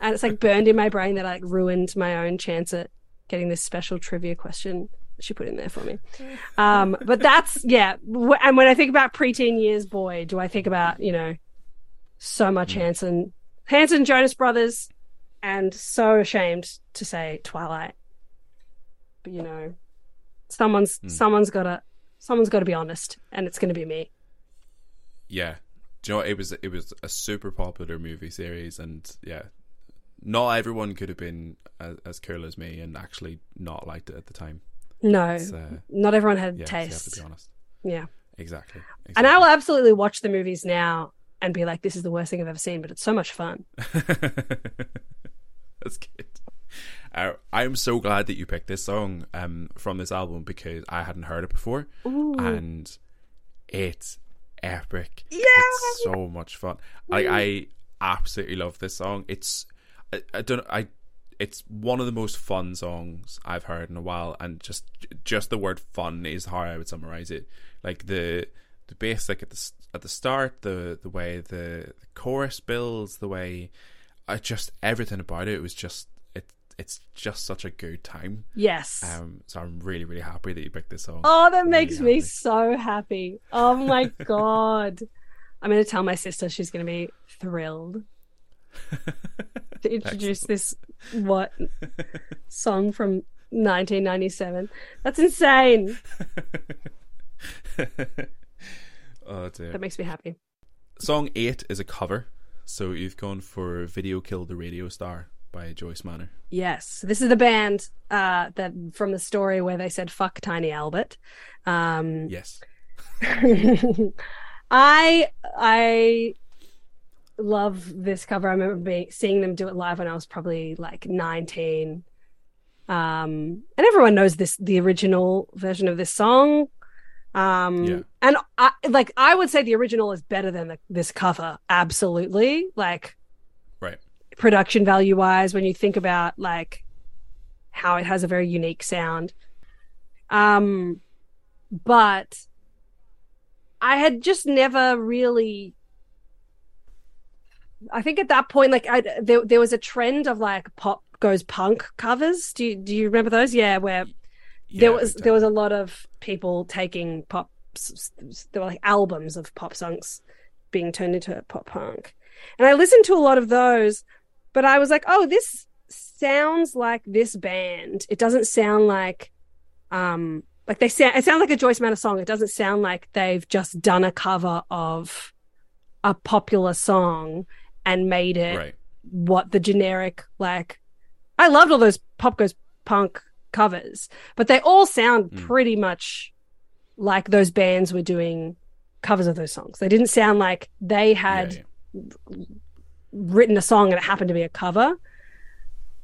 And it's like burned in my brain that I like ruined my own chance at getting this special trivia question she put in there for me. (laughs) Um, but that's, yeah. And when I think about preteen years, boy, do I think about, you know, so much mm. Hanson, Hanson, Jonas Brothers, and so ashamed to say Twilight. But, you know, Someone's mm. someone's gotta someone's gotta be honest, and it's gonna be me. Yeah. Do you know what? It was it was a super popular movie series, and yeah, not everyone could have been as, as cool as me and actually not liked it at the time. No, not everyone had yeah, taste. So to be honest. Yeah. Exactly. exactly. And I will absolutely watch the movies now and be like, "This is the worst thing I've ever seen," but it's so much fun. (laughs) That's good. Uh, I'm so glad that you picked this song um, from this album because I hadn't heard it before, Ooh. and it's epic. Yeah, it's so much fun. Like I absolutely love this song. It's I, I don't I. It's one of the most fun songs I've heard in a while, and just just the word "fun" is how I would summarize it. Like the the bass, like at the at the start, the the way the, the chorus builds, the way I just everything about it was just it it's just such a good time. Yes. Um, so I'm really, really happy that you picked this song. Oh, that makes really me so happy. Oh my (laughs) god. I'm gonna tell my sister she's gonna be thrilled to (laughs) introduce this what song from 1997. That's insane. (laughs) oh dear. That makes me happy. Song eight is a cover, so you've gone for "Video Killed the Radio Star" by Joyce Manor. Yes, this is the band uh, that from the story where they said "fuck Tiny Albert." Um, yes, (laughs) I I love this cover. I remember being, seeing them do it live when I was probably like nineteen. Um, and everyone knows this the original version of this song. Um, yeah. and I like I would say the original is better than the, this cover. Absolutely, like right, production value wise when you think about like how it has a very unique sound. Um, but I had just never really. I think at that point, like I there there was a trend of like pop goes punk covers. Do you do you remember those? Yeah, where Yeah, there was there was a lot of people taking pop. There were like albums of pop songs being turned into pop punk, and I listened to a lot of those. But I was like, oh, this sounds like this band. It doesn't sound like, um, like they sound. It sounds like a Joyce Manor song. It doesn't sound like they've just done a cover of a popular song and made it right. what the generic like I loved all those pop goes punk covers, but they all sound Mm. pretty much like those bands were doing covers of those songs. They didn't sound like they had yeah, written a song and it happened to be a cover.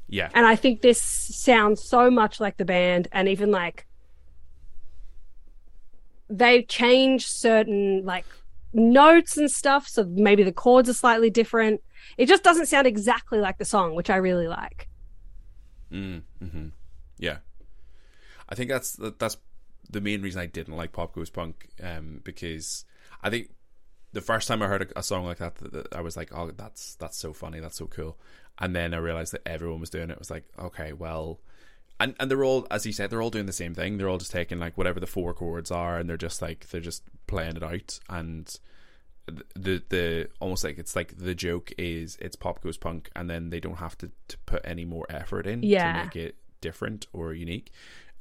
yeah. And I think this sounds so much like the band and even like they changed certain like notes and stuff so maybe the chords are slightly different. It just doesn't sound exactly like the song, which I really like. Mm, hmm Yeah, I think that's that's the main reason I didn't like Pop Goes Punk, um, because I think the first time I heard a, a song like that, I was like, "Oh, that's that's so funny, that's so cool," and then I realized that everyone was doing it. It was like, okay, well, and and they're all, as you said, they're all doing the same thing. They're all just taking like whatever the four chords are, and they're just like they're just playing it out, and the the almost like it's like the joke is it's pop goes punk and then they don't have to, to put any more effort in Yeah. to make it different or unique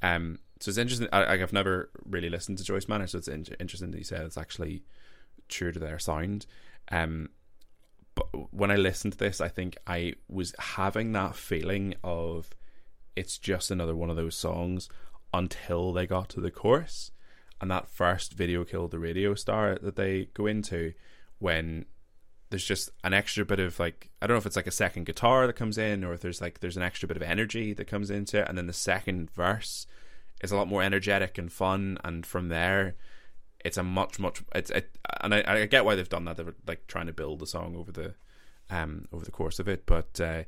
um so it's interesting I, i've never really listened to joyce manor so it's in- interesting that you said it's actually true to their sound um but when i listened to this i think i was having that feeling of it's just another one of those songs until they got to the chorus and that first video killed the radio star that they go into when there's just an extra bit of like I don't know if it's like a second guitar that comes in or if there's like there's an extra bit of energy that comes into it. And then the second verse is a lot more energetic and fun. And from there it's a much much it's it, and I, I get why they've done that. They're like trying to build the song over the um over the course of it. But uh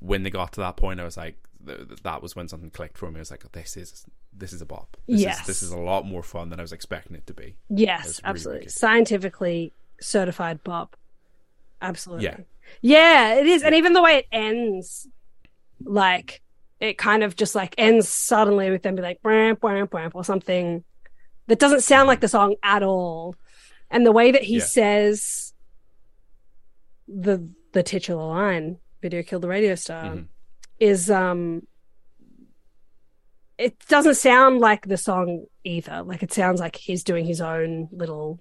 when they got to that point I was like th- th- that was when something clicked for me I was like this is this is a bop this Yes. is, this is a lot more fun than I was expecting it to be Yes, really absolutely. Scientifically certified pop. Absolutely. Yeah. Yeah, it is. And even the way it ends, like it kind of just like ends suddenly with them be like bramp, bramp, bramp, or something that doesn't sound like the song at all. And the way that he Yeah. says the the titular line, video killed the radio star, Mhm. is um it doesn't sound like the song either. Like it sounds like he's doing his own little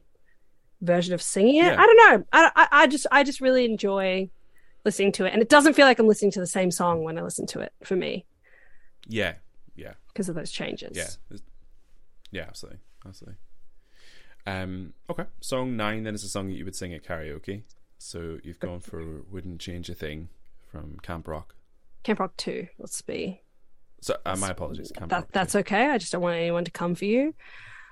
version of singing it. Yeah. I don't know. I, I I just I just really enjoy listening to it, and it doesn't feel like I'm listening to the same song when I listen to it for me yeah yeah because of those changes. Yeah. Yeah, absolutely. Absolutely. Um, okay. Song nine then is a song that you would sing at karaoke. So you've gone for Wouldn't Change a Thing from Camp Rock. Camp Rock Two. Let's be. So uh, my apologies, Camp That Rock. that's okay. I just don't want anyone to come for you.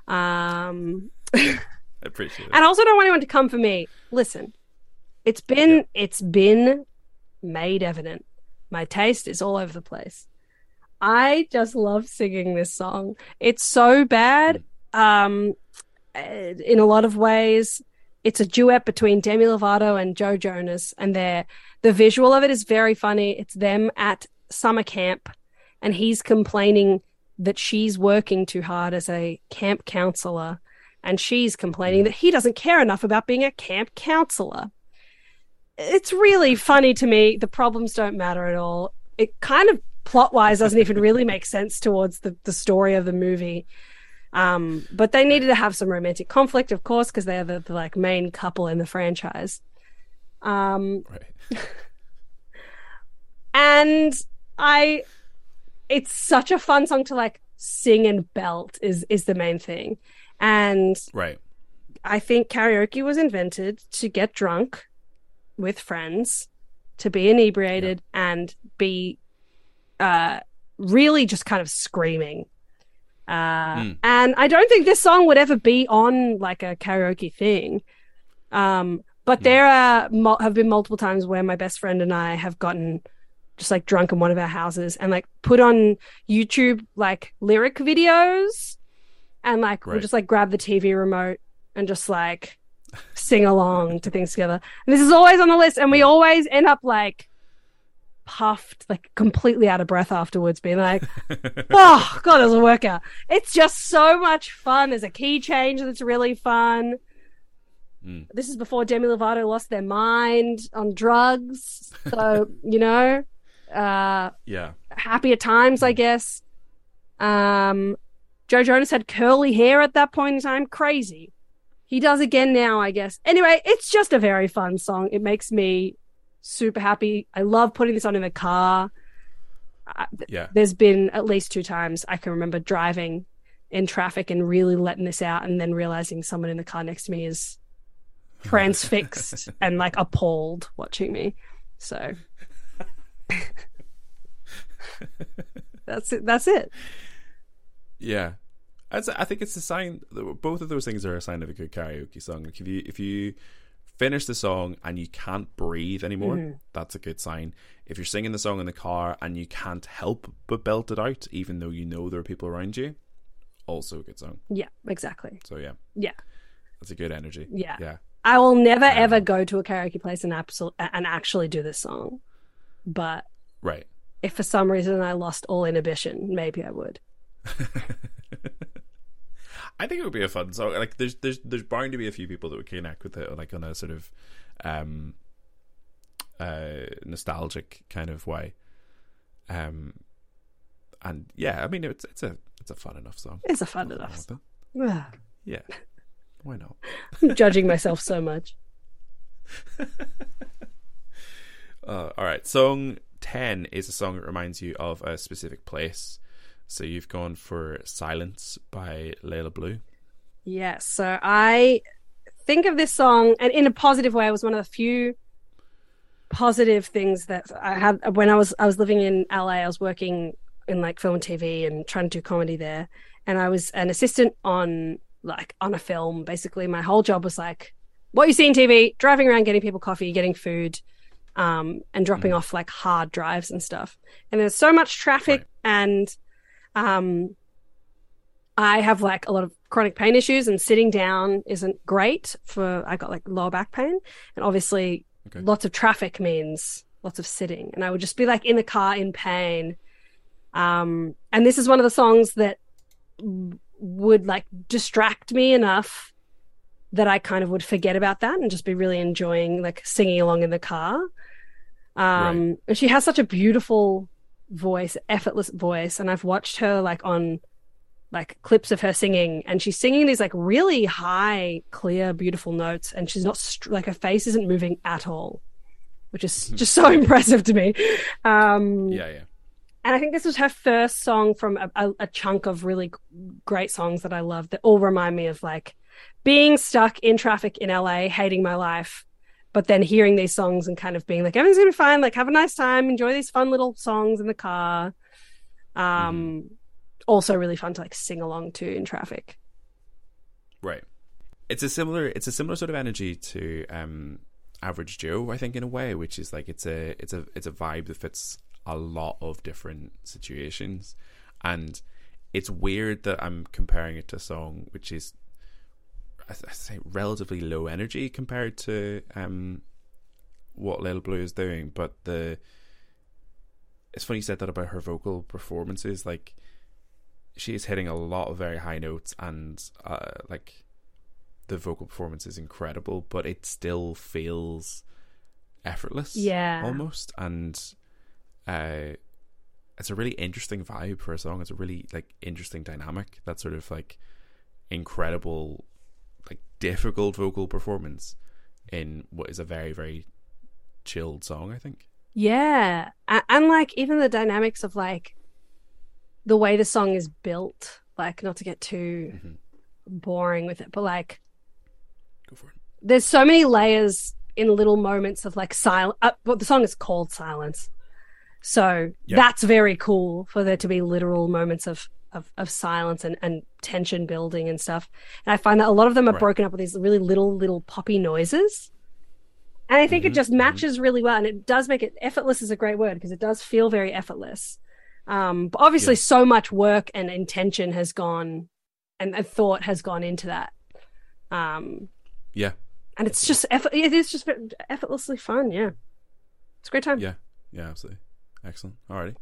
Um, I (laughs) appreciate it. and I also don't want anyone to come for me. Listen, it's been it's been made evident. My taste is all over the place. I just love singing this song. It's so bad. Um, eh, in a lot of ways, it's a duet between Demi Lovato and Joe Jonas, and they the visual of it is very funny. It's them at summer camp, and he's complaining that she's working too hard as a camp counselor, and she's complaining mm. that he doesn't care enough about being a camp counselor. It's really funny to me. The problems don't matter at all. It kind of plot wise doesn't even really make sense towards the, the story of the movie. Um, but they needed to have some romantic conflict, of course, because they are the, the like main couple in the franchise. Um, Right. (laughs) and I, it's such a fun song to like sing and belt is is the main thing, and Right. I think karaoke was invented to get drunk with friends, to be inebriated and be uh, really just kind of screaming. Uh, Mm. And I don't think this song would ever be on like a karaoke thing. Um, but there are mul- have been multiple times where my best friend and I have gotten just like drunk in one of our houses and like put on YouTube like lyric videos and like we'll just like grab the TV remote and just like sing along to things together. And this is always on the list, and we always end up like puffed, like completely out of breath afterwards, being like, "Oh God, it was a workout." It's just so much fun. There's a key change that's really fun. Mm. This is before Demi Lovato lost their mind on drugs, so (laughs) you know, uh, yeah. Happier times, I guess. Um, Joe Jonas had curly hair at that point in time. Crazy. He does again now, I guess. Anyway, it's just a very fun song. It makes me super happy. I love putting this on in the car. Yeah. there's been at least two times I can remember driving in traffic and really letting this out and then realizing someone in the car next to me is transfixed (laughs) and like appalled watching me. So (laughs) that's it. That's it. Yeah, I think it's a sign. That both of those things are a sign of a good karaoke song. Like if you if you finish the song and you can't breathe anymore, Mhm. that's a good sign. If you're singing the song in the car and you can't help but belt it out, even though you know there are people around you, also a good song. Yeah, exactly. So yeah, Yeah. that's a good energy. Yeah. yeah, I will never Um, ever go to a karaoke place and absol- and actually do this song. But right. if for some reason I lost all inhibition, maybe I would. (laughs) I think it would be a fun song. Like there's there's there's bound to be a few people that would connect with it, like on a sort of um uh nostalgic kind of way. Um and yeah, I mean it's it's a it's a fun enough song. It's a fun Nothing enough song. Yeah. Why not? I'm judging myself so much. (laughs) Uh, all right. Song 10 is a song that reminds you of a specific place. So you've gone for Silence by Layla Blue. Yes. So I think of this song, and in a positive way, it was one of the few positive things that I had when I was I was living in LA. I was working in like film and TV and trying to do comedy there, and I was an assistant on like on a film. Basically, my whole job was like what you see in TV, driving around, getting people coffee, getting food, um, and dropping off like hard drives and stuff. And there's so much traffic Right. and um I have like a lot of chronic pain issues and sitting down isn't great for I got like lower back pain. And obviously Okay. lots of traffic means lots of sitting. And I would just be like in the car in pain. Um and this is one of the songs that would like distract me enough that I kind of would forget about that and just be really enjoying like singing along in the car. Um and she has such a beautiful voice effortless voice and I've watched her like on like clips of her singing and she's singing these like really high clear beautiful notes and she's not str- like her face isn't moving at all which is just so (laughs) impressive to me um Yeah, yeah. and i think this was her first song from a, a, a chunk of really great songs that i love that all remind me of like being stuck in traffic in la hating my life but then hearing these songs and kind of being like everything's gonna be fine. Like have a nice time. Enjoy these fun little songs in the car. Um also really fun to like sing along to in traffic. Right. It's a similar it's a similar sort of energy to um Average Joe, I think, in a way, which is like it's a it's a it's a vibe that fits a lot of different situations. And it's weird that I'm comparing it to a song which is I, I say relatively low energy compared to um what Lil Blue is doing, but the it's funny you said that about her vocal performances, like she is hitting a lot of very high notes and uh, like the vocal performance is incredible but it still feels effortless Yeah. almost and uh it's a really interesting vibe for a song it's a really like interesting dynamic that sort of like incredible difficult vocal performance in what is a very very chilled song i think Yeah. And, like even the dynamics of like the way the song is built, like not to get too Mhm. boring with it, but like go for it there's so many layers in little moments of like silence. Uh, well, the song is called Silence. So Yep. that's very cool for there to be literal moments of, of, of silence and, and tension building and stuff. And I find that a lot of them are Right. broken up with these really little, little poppy noises. And I think it Mhm, just mhm. matches really well. And it does make it effortless is a great word because it does feel very effortless. Um, but obviously, Yeah. so much work and intention has gone and, and thought has gone into that. Um, Yeah. and it's just effort, it is just effortlessly fun. Yeah, it's a great time. Yeah. Yeah, absolutely. Excellent. Alrighty.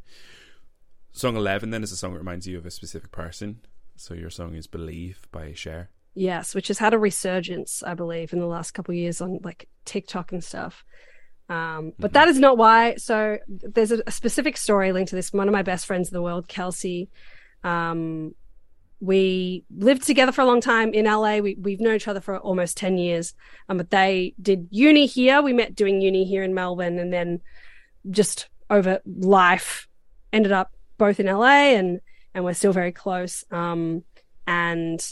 Song 11 then is a song that reminds you of a specific person. So your song is Believe by Cher. Yes, which has had a resurgence, I believe, in the last couple of years on like TikTok and stuff. Um, but that is not why. So there's a, a specific story linked to this. One of my best friends in the world, Kelsey, um, we lived together for a long time in LA. We, we've known each other for almost 10 years. Um, but they did uni here. We met doing uni here in Melbourne and then just over life ended up both in LA and, and we're still very close. Um, and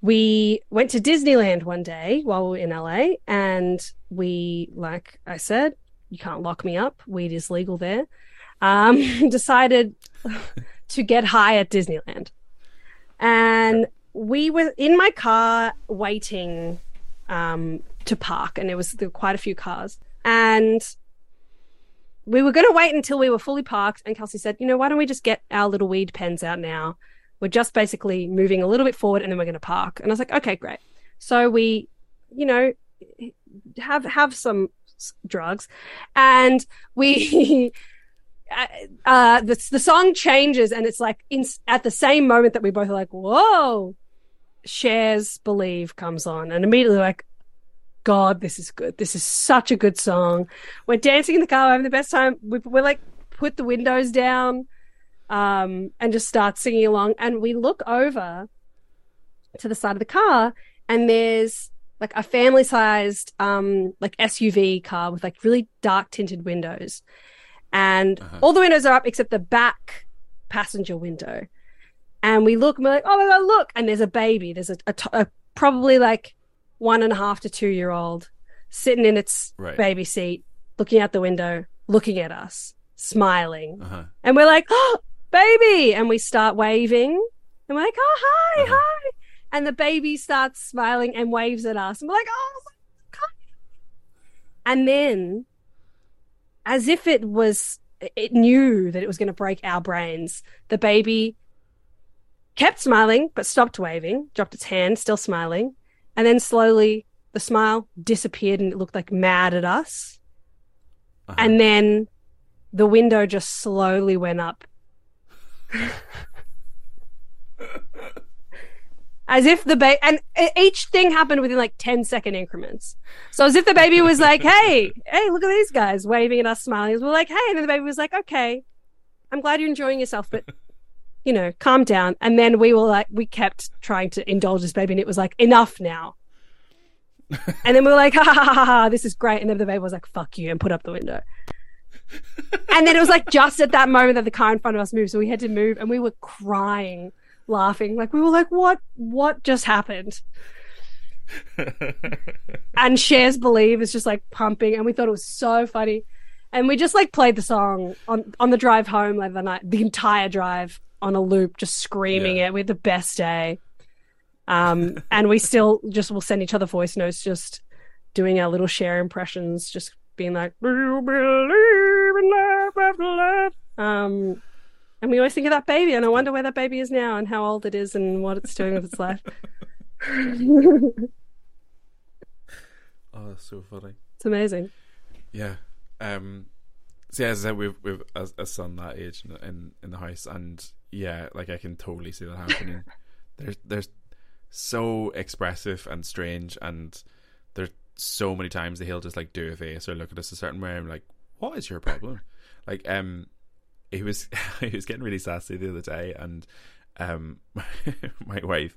we went to Disneyland one day while we were in LA and we, like I said, you can't lock me up. Weed is legal there. Um, (laughs) decided (laughs) to get high at Disneyland. And we were in my car waiting um, to park, and there was there were quite a few cars. And we were going to wait until we were fully parked. And Kelsey said, "You know, why don't we just get our little weed pens out now? We're just basically moving a little bit forward, and then we're going to park." And I was like, "Okay, great." So we, you know, have have some drugs, and we. (laughs) Uh, the the song changes and it's like in at the same moment that we both are like, "Whoa!" Cher's believe comes on, and immediately like, God, this is good. This is such a good song. We're dancing in the car, we're having the best time. We, we're like, put the windows down um, and just start singing along. And we look over to the side of the car, and there's like a family sized um, like SUV car with like really dark tinted windows. And Uh-huh. all the windows are up except the back passenger window. And we look and we're like, oh my God, look. And there's a baby. There's a, a, t- a probably like one and a half to two year old sitting in its Right. baby seat, looking out the window, looking at us, smiling. Uh-huh. And we're like, oh, baby. And we start waving. And we're like, oh, hi, Uh-huh. hi. And the baby starts smiling and waves at us. And we're like, oh. And then, as if it was, it knew that it was going to break our brains, the baby kept smiling, but stopped waving, dropped its hand, still smiling. And then slowly the smile disappeared and it looked like mad at us. Uh-huh. And then the window just slowly went up. as if the baby, and each thing happened within like 10 second increments. So as if the baby was like, (laughs) hey, hey, look at these guys waving at us, smiling. We're like, hey. And then the baby was like, okay, I'm glad you're enjoying yourself, but you know, calm down. And then we were like, we kept trying to indulge this baby, and it was like, enough now. (laughs) and then we were like, ha, ha ha ha ha, this is great. And then the baby was like, fuck you, and put up the window. and then it was like just at that moment that the car in front of us moved, so we had to move, and we were crying, laughing, like we were like, what, what just happened? (laughs) and Cher's Believe is just like pumping, and we thought it was so funny. And we just like played the song on on the drive home like the night, the entire drive on a loop, just screaming Yeah. it. We had the best day. Um, and we still just will send each other voice notes, just doing our little Cher impressions, just being like, "Do you believe in love after love?" Um, and we always think of that baby, and I wonder where that baby is now, and how old it is, and what it's doing with its life. (laughs) oh, that's so funny. It's amazing. Yeah. Um. So yeah, as I said, we've we've a, a son that age in, in in the house, and yeah, like I can totally see that happening. (laughs) there's there's so expressive and strange, and there's so many times that he'll just like do a face or look at us a certain way. I'm like, what is your problem? like, um, he was (laughs) he was getting really sassy the other day, and um, (laughs) my wife.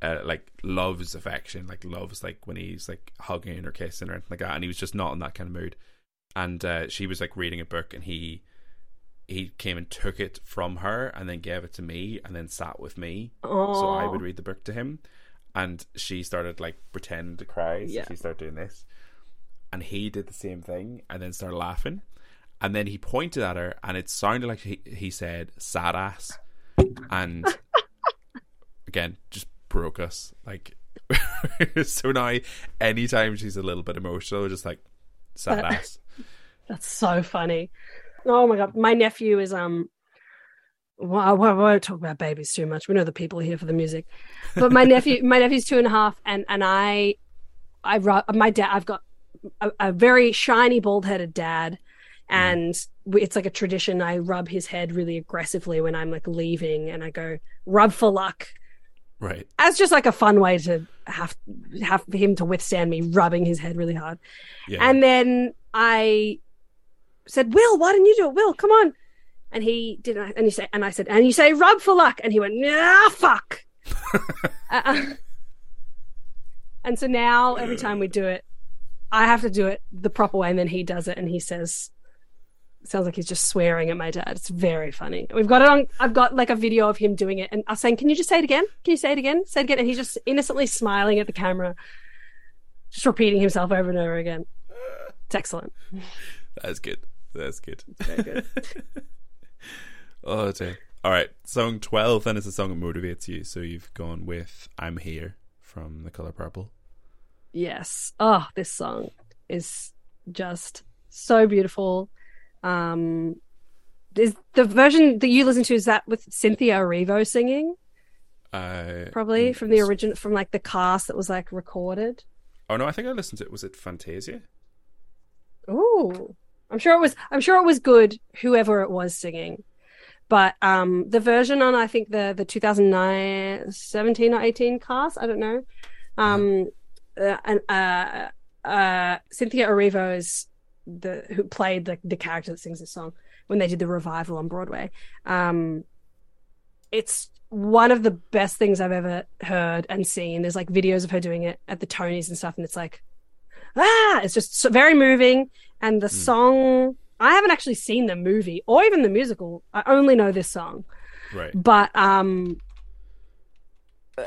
Uh, like loves affection, like loves like when he's like hugging or kissing or anything like that, and he was just not in that kind of mood and uh, she was like reading a book and he he came and took it from her and then gave it to me and then sat with me. Oh, so I would read the book to him. And she started like pretending to cry so Yeah. she started doing this. And he did the same thing and then started laughing. And then he pointed at her and it sounded like he, he said sad ass. And (laughs) again just broke us. Like (laughs) so now anytime she's a little bit emotional just like sad ass. (laughs) That's so funny. Oh my god, my nephew is um well, I won't, talk about babies too much. We know the people here for the music. But my nephew, (laughs) my nephew's two and a half, and and I, I my dad. I've got a, a very shiny, bald-headed dad, and we- it's like a tradition. I rub his head really aggressively when I'm like leaving, and I go rub for luck. Right. As just like a fun way to have have him to withstand me rubbing his head really hard. Yeah. And then I said, Will, why didn't you do it? Will, come on. And he did, and he said, and I said, and you say rub for luck. And he went, nah, fuck. (laughs) Uh, and so now every time we do it, I have to do it the proper way. And then he does it and he says, sounds like he's just swearing at my dad. It's very funny. We've got it on, I've got like a video of him doing it and us saying, can you just say it again? Can you say it again? Say it again. And he's just innocently smiling at the camera, just repeating himself over and over again. It's excellent. That's good. That's good. Very good. (laughs) oh dear. All right. Song twelve. Then is a song that motivates you. So you've gone with "I'm Here" from The Color Purple. Yes. Oh, this song is just so beautiful. Um is the version that you listen to is that with Cynthia Erivo singing? Uh, Probably from the original, from like the cast that was like recorded. Oh no, I think I listened to it. Was it Fantasia? Ooh. I'm sure it was I'm sure it was good whoever it was singing. But um the version on I think the the 2009 17 or 18 cast, I don't know. Um uh, and uh uh Cynthia Erivo is the who played the the character that sings this song when they did the revival on Broadway. Um it's one of the best things I've ever heard and seen. There's like videos of her doing it at the Tonys and stuff, and it's like, ah, it's just so very moving. And the song, I haven't actually seen the movie or even the musical. I only know this song, Right. but um, uh,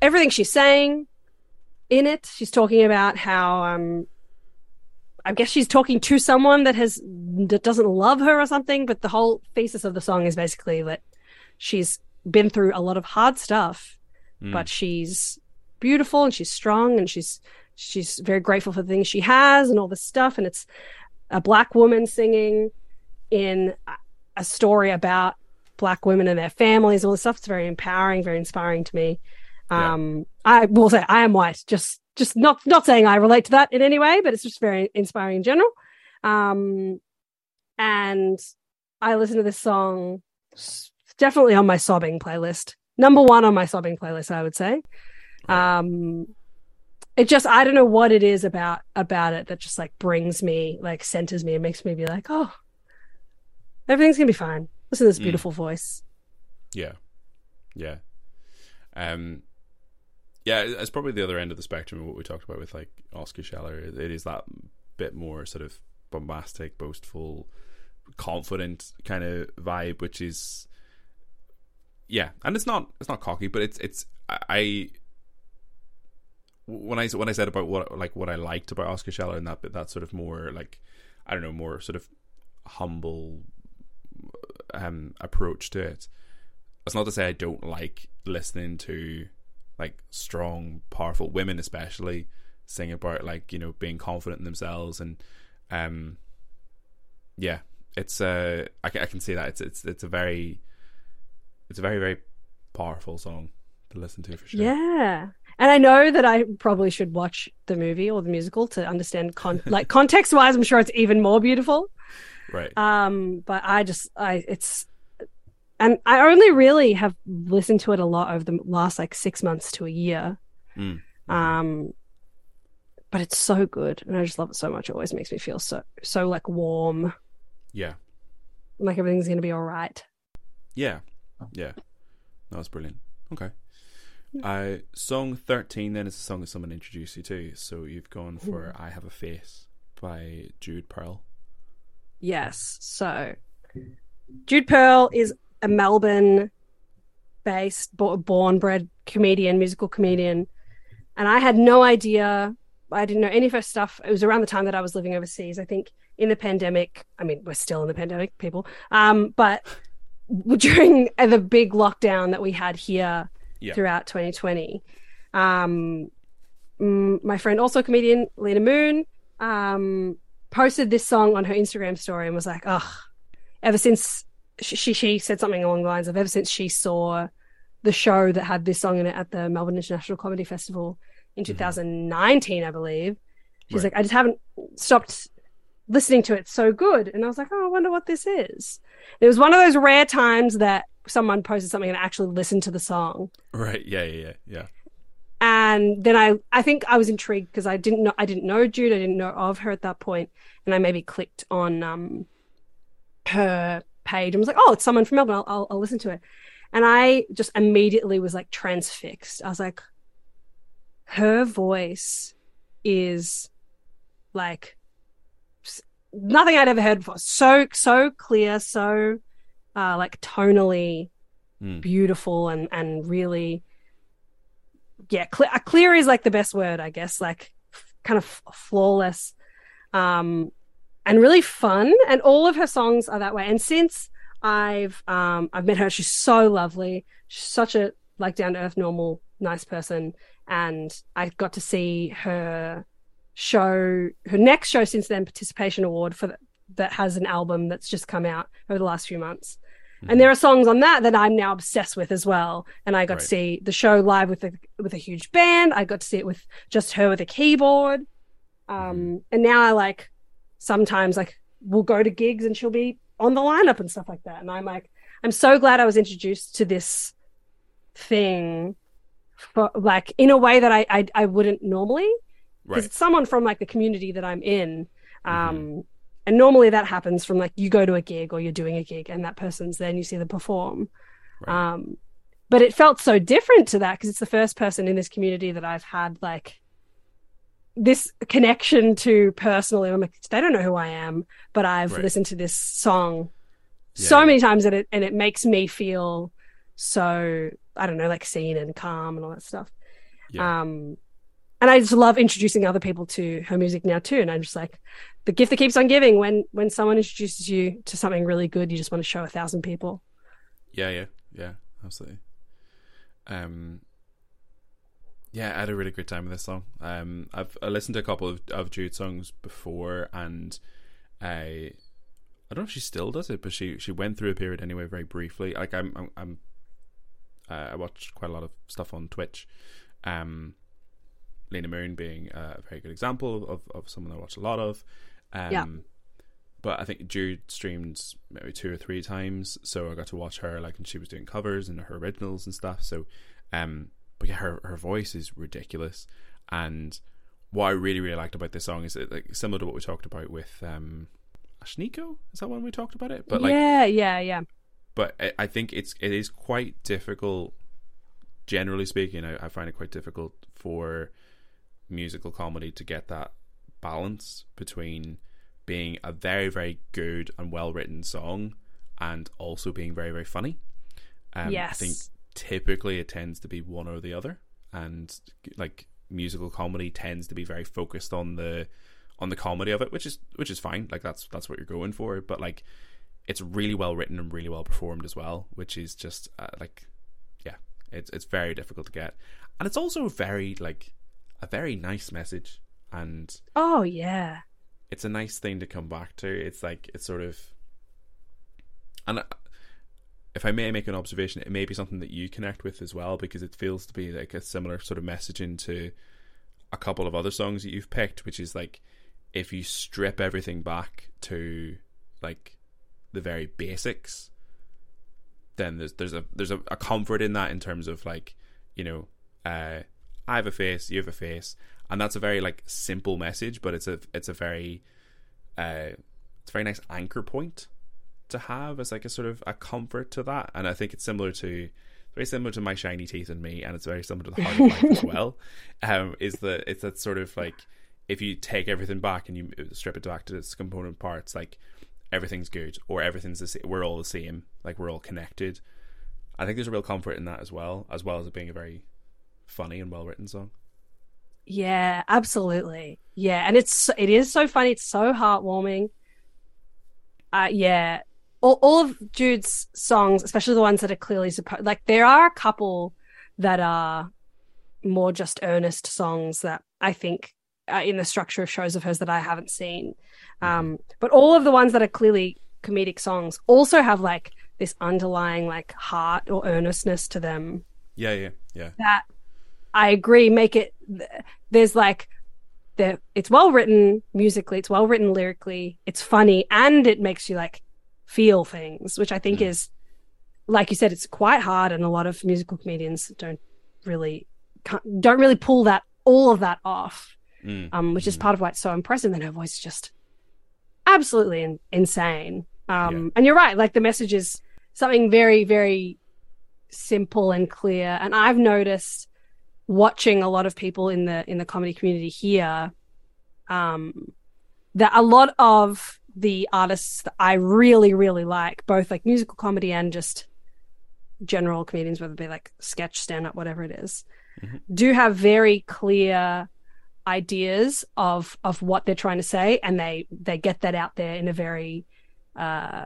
everything she's saying in it, she's talking about how um, I guess she's talking to someone that has that doesn't love her or something. But the whole thesis of the song is basically that she's been through a lot of hard stuff, Mm. but she's beautiful and she's strong and she's she's very grateful for the things she has and all this stuff. And it's a black woman singing in a- story about black women and their families, all this stuff. It's very empowering, very inspiring to me. Yeah. Um, I will say I am white, just just not not saying I relate to that in any way, but it's just very inspiring in general. Um, and I listen to this song definitely on my sobbing playlist. Number one on my sobbing playlist, I would say. Um, it just I don't know what it is about about it that just like brings me like centers me and makes me be like, oh, everything's gonna be fine. Listen to this Mm. beautiful voice. Yeah, yeah, um, yeah. It's probably the other end of the spectrum of what we talked about with like Oscar Scheller. It it is that bit more sort of bombastic, boastful, confident kind of vibe, which is yeah, and it's not it's not cocky, but it's it's I. When I when I said about what like what I liked about Oscar Scheller and that that sort of more like I don't know more sort of humble um approach to it that's not to say I don't like listening to like strong, powerful women, especially sing about like you know being confident in themselves and um yeah, it's uh I can I can see that it's it's it's a very it's a very very powerful song to listen to for sure. Yeah. And I know that I probably should watch the movie or the musical to understand con- (laughs) like context wise, I'm sure it's even more beautiful. Right. Um, but I just I it's and I only really have listened to it a lot over the last like six months to a year. Mm. Um but it's so good and I just love it so much. It always makes me feel so so like warm, Yeah. like everything's gonna be all right. Yeah. Yeah. That was brilliant. Okay. Uh, song 13 then is a song that someone introduced you to. So you've gone for I Have a Face by Jude Perl. Yes. So Jude Perl is a Melbourne based, born bred comedian, musical comedian. And I had no idea. I didn't know any of her stuff. It was around the time that I was living overseas. I think in the pandemic. I mean, we're still in the pandemic, people. Um, but (laughs) during the big lockdown that we had here Yeah. throughout 2020, um, mm, my friend, also comedian Lena Moon, um, posted this song on her Instagram story and was like, "Oh, ever since she she said something along the lines of ever since she saw the show that had this song in it at the Melbourne International Comedy Festival in 2019, I believe. She's Right. like, I just haven't stopped listening to it. It's so good. And I was like, oh, I wonder what this is. It was one of those rare times that someone posted something and I actually listened to the song. Right. Yeah. Yeah. Yeah. Yeah. And then I, I think I was intrigued because I didn't know, I didn't know Jude, I didn't know of her at that point, and I maybe clicked on um her page and was like, oh, it's someone from Melbourne. I'll, I'll, I'll listen to it, and I just immediately was like transfixed. I was like, her voice is like nothing I'd ever heard before. So so clear, so uh, like tonally Mm. beautiful and and really yeah clear, clear is like the best word i guess like f- kind of f- flawless um and really fun and all of her songs are that way and since i've um i've met her she's so lovely she's such a like down to earth normal nice person and i got to see her show her next show since then participation award for the, that has an album that's just come out over the last few months and there are songs on that that I'm now obsessed with as well. And I got to see the show live with a with a huge band. I got to see it with just her with a keyboard. Um, and now I like sometimes like we'll go to gigs and she'll be on the lineup and stuff like that. And I'm like, I'm so glad I was introduced to this thing for like in a way that I I, I wouldn't normally because Right. it's someone from like the community that I'm in. Um, and normally that happens from like you go to a gig or you're doing a gig and that person's there and you see them perform. Right. Um, but it felt so different to that because it's the first person in this community that I've had like this connection to personally. I'm like, they don't know who I am, but I've Right. listened to this song Yeah, so many times and it and it makes me feel so I don't know, like seen and calm and all that stuff. Yeah. Um, and I just love introducing other people to her music now too. And I'm just like, the gift that keeps on giving. When when someone introduces you to something really good, you just want to show a thousand people. Yeah, yeah, yeah, absolutely. Um, yeah, I had a really good time with this song. Um, I've I listened to a couple of, of Jude songs before, and I I don't know if she still does it, but she she went through a period anyway, very briefly. Like I'm I'm, I'm uh, I watch quite a lot of stuff on Twitch. Um, Lena Moon being a very good example of of someone I watch a lot of. Um, Yeah. but I think Jude streamed maybe two or three times, so I got to watch her like and she was doing covers and her originals and stuff. So, um, but yeah, her her voice is ridiculous, and what I really really liked about this song is that like similar to what we talked about with um, Ashnikko. Is that when we talked about it? But like, yeah, yeah, yeah. but I, I think it's it is quite difficult. Generally speaking, I, I find it quite difficult for musical comedy to get that balance between being a very very good and well written song and also being very very funny. Um, I think typically it tends to be one or the other, and like musical comedy tends to be very focused on the on the comedy of it, which is which is fine. Like that's that's what you're going for, but like it's really well written and really well performed as well, which is just uh, like yeah, it's it's very difficult to get, and it's also very like a very nice message, and Oh yeah. it's a nice thing to come back to. It's like it's sort of, and if I may make an observation, it may be something that you connect with as well because it feels to be like a similar sort of messaging to a couple of other songs that you've picked, which is like if you strip everything back to like the very basics, then there's there's a there's a, a comfort in that in terms of like you know uh, I have a face, you have a face, and that's a very like simple message, but it's a it's a very uh, it's a very nice anchor point to have as like a sort of a comfort to that, and I think it's similar to very similar to my shiny teeth and me, and it's very similar to the heart of life as (laughs) well. Um, is that it's that sort of like if you take everything back and you strip it back to its component parts, like everything's good or everything's the same. We're all the same. Like we're all connected. I think there's a real comfort in that as well, as well as it being a very funny and well written song. Yeah, absolutely. Yeah, and it's it is so funny. It's so heartwarming. Uh, yeah, all all of Jude's songs, especially the ones that are clearly supposed, like there are a couple that are more just earnest songs that I think are in the structure of shows of hers that I haven't seen. Um, but all of the ones that are clearly comedic songs also have like this underlying like heart or earnestness to them Yeah, yeah, yeah. that I agree make it there's like the it's well written musically, it's well written lyrically, it's funny and it makes you like feel things, which I think Mm. is like you said it's quite hard and a lot of musical comedians don't really can't, don't really pull that all of that off. Mm. Um which is Mm. part of why it's so impressive and her voice is just absolutely in, insane. Um Yeah. and you're right, like the message is something very very simple and clear and I've noticed watching a lot of people in the in the comedy community here um that a lot of the artists that I really really like both like musical comedy and just general comedians whether it be like sketch stand up whatever it is, Mhm. do have very clear ideas of of what they're trying to say and they they get that out there in a very uh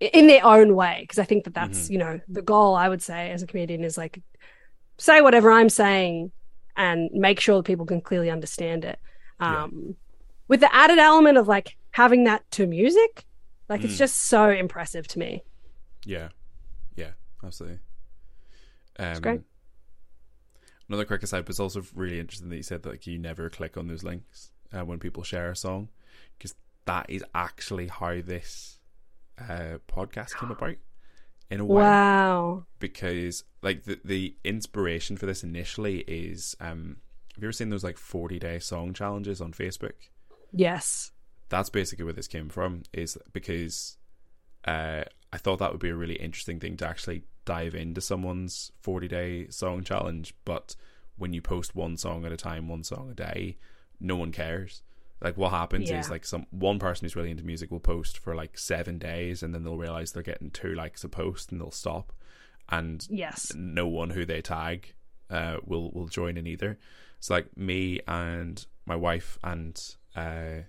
in their own way because i think that that's you know the goal i would say as a comedian is like say whatever i'm saying and make sure that people can clearly understand it Yeah. um with the added element of like having that to music like it's Mm. just so impressive to me Yeah, yeah, absolutely. Um, great. Another quick aside, but it's also really interesting that you said that like, you never click on those links uh, when people share a song, because that is actually how this uh, podcast came about. In a way, wow. Because like the the inspiration for this initially is um, have you ever seen those like forty day song challenges on Facebook? yes. That's basically where this came from is because uh, I thought that would be a really interesting thing to actually dive into someone's 40 day song challenge but when you post one song at a time one song a day no one cares like what happens Yeah. is like some one person who's really into music will post for like seven days and then they'll realize they're getting two likes a post and they'll stop and yes no one who they tag uh, will will join in either. So like me and my wife and uh,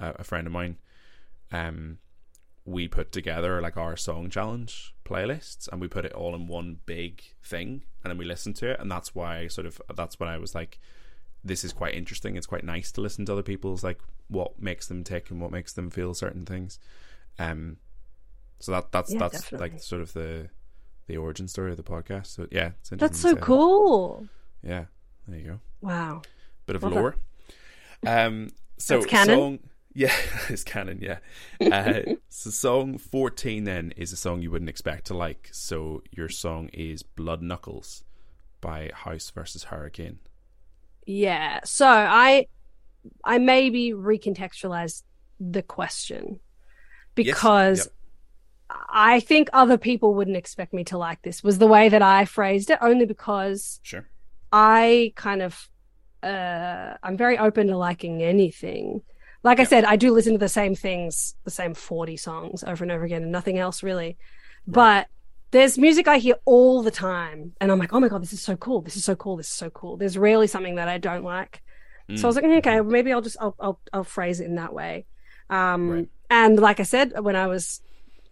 a friend of mine, um, we put together like our song challenge playlists and we put it all in one big thing and then we listened to it and that's why I sort of that's when I was like this is quite interesting it's quite nice to listen to other people's like what makes them tick and what makes them feel certain things um so that that's Yeah, that's definitely. like sort of the the origin story of the podcast so yeah it's interesting that's so say that. cool yeah there you go wow bit of Love lore. Um, (laughs) so song, (laughs) yeah, it's canon. Yeah. Uh, (laughs) so song fourteen then is a song you wouldn't expect to like. So your song is "Blood Knuckles" by House versus Hurricane. Yeah. So I I maybe recontextualize the question because Yep. I think other people wouldn't expect me to like this was the way that I phrased it only because Sure. I kind of uh I'm very open to liking anything. Like I said, I do listen to the same things, the same 40 songs over and over again and nothing else really. But there's music I hear all the time and I'm like, "Oh my god, this is so cool. This is so cool. This is so cool." There's rarely something that I don't like. So I was like, "Mm, okay, maybe I'll just I'll I'll, I'll phrase it in that way. Um Right. and like I said when I was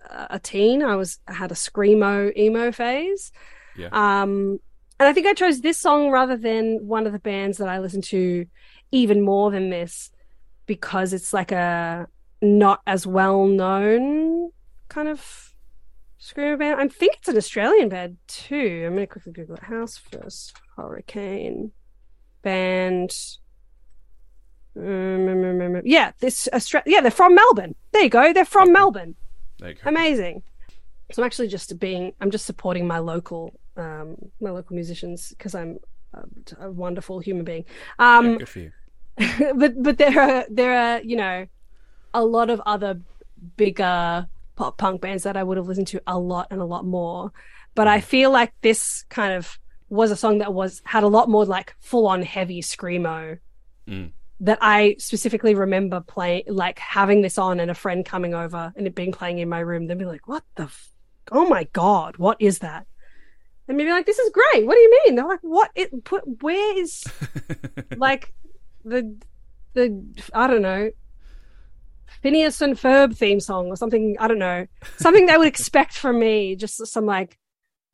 uh, a teen, I was I had a screamo emo phase. Yeah. Um and I think I chose this song rather than one of the bands that I listen to even more than this because it's like a not as well known kind of screamo band. I think it's an Australian band too. I'm gonna quickly Google it. House versus Hurricane band. Um, yeah, this Austra- yeah, they're from Melbourne. There you go. They're from Okay. Melbourne. There you go. Amazing. So I'm actually just being I'm just supporting my local um my local musicians because I'm a, a wonderful human being. Yeah, Um good for you. (laughs) but but there are there are you know a lot of other bigger pop punk bands that I would have listened to a lot and a lot more. But I feel like this kind of was a song that was had a lot more like full on heavy screamo Mm. that I specifically remember playing like having this on and a friend coming over and it being playing in my room. They'd be like, "What the? F- oh my god, what is that?" And maybe like, "This is great. What do you mean?" They're like, "What? It put where is (laughs) like the the I don't know Phineas and Ferb theme song or something. I don't know something they would (laughs) expect from me. Just some like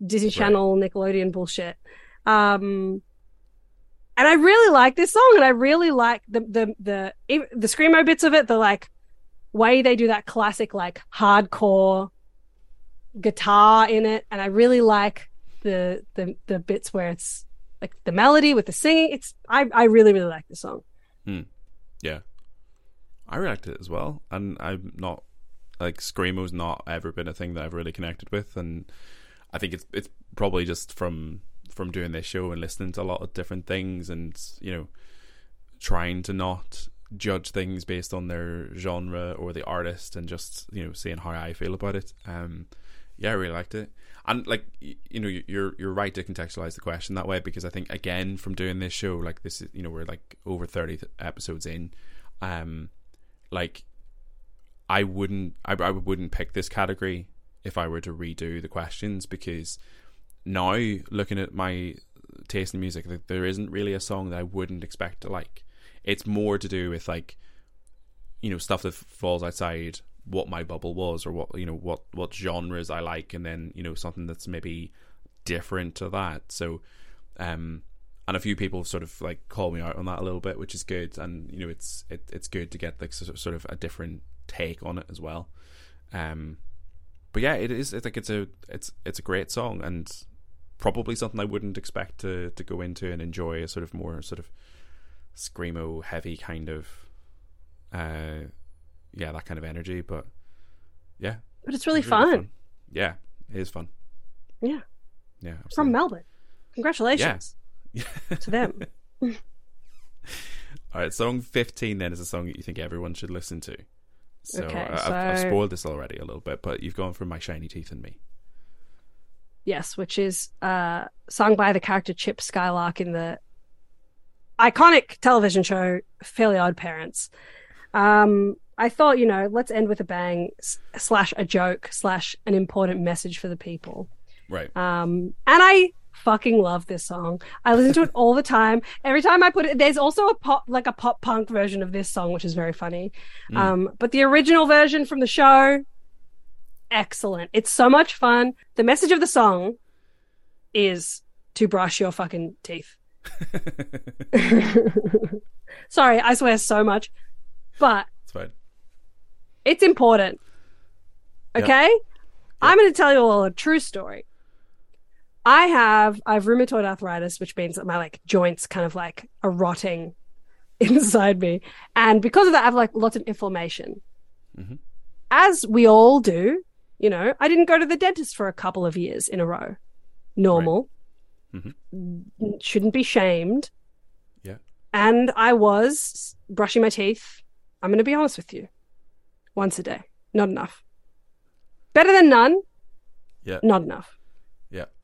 Disney Right. Channel Nickelodeon bullshit. Um, and I really like this song, and I really like the the the the screamo bits of it. The like way they do that classic like hardcore guitar in it, and I really like the the the bits where it's like the melody with the singing. It's I I really really like the song. Yeah, I liked it as well, and I'm not like screamo's not ever been a thing that I've really connected with, and I think it's it's probably just from from doing this show and listening to a lot of different things, and you know, trying to not judge things based on their genre or the artist, and just you know seeing how I feel about it. Um, yeah, I really liked it, and like you know, you're you're right to contextualize the question that way because I think again from doing this show, like this is you know we're like over thirty episodes in, um, like I wouldn't I, I wouldn't pick this category if I were to redo the questions because now looking at my taste in music, like, there isn't really a song that I wouldn't expect to like. It's more to do with like you know stuff that falls outside what my bubble was or what you know what what genres I like and then you know something that's maybe different to that so um and a few people have sort of like called me out on that a little bit which is good and you know it's it, it's good to get like sort of, a different take on it as well um but yeah it is it's like it's a it's it's a great song and probably something I wouldn't expect to to go into and enjoy a sort of more sort of screamo heavy kind of uh yeah that kind of energy but yeah But it's really it's really fun. yeah it is fun Yeah. yeah From. Melbourne. Congratulations to them. (laughs) all right song 15 then is a song that you think everyone should listen to so, Okay, I- I've, I've spoiled this already a little bit but you've gone from my shiny teeth and me Yes, which is uh, sung by the character Chip Skylark in the iconic television show Fairly Odd Parents. Um, I thought, you know, let's end with a bang slash a joke slash an important message for the people. right Um, and I fucking love this song. I listen to it all the time. Every time I put it, there's also a pop, like a pop punk version of this song, which is very funny. Um, but the original version from the show, excellent. It's so much fun. The message of the song is to brush your fucking teeth. (laughs) Sorry, I swear so much, but it's fine it's important. Okay? I'm going to tell you all a true story. I have I have rheumatoid arthritis, which means that my like joints kind of like are rotting (laughs) inside me, and because of that, I have like lots of inflammation. Mhm. As we all do, you know, I didn't go to the dentist for a couple of years in a row. Normal, Mhm. shouldn't be shamed. Yeah. And I was brushing my teeth. I'm going to be honest with you once a day. Not enough. Better than none, yeah not enough.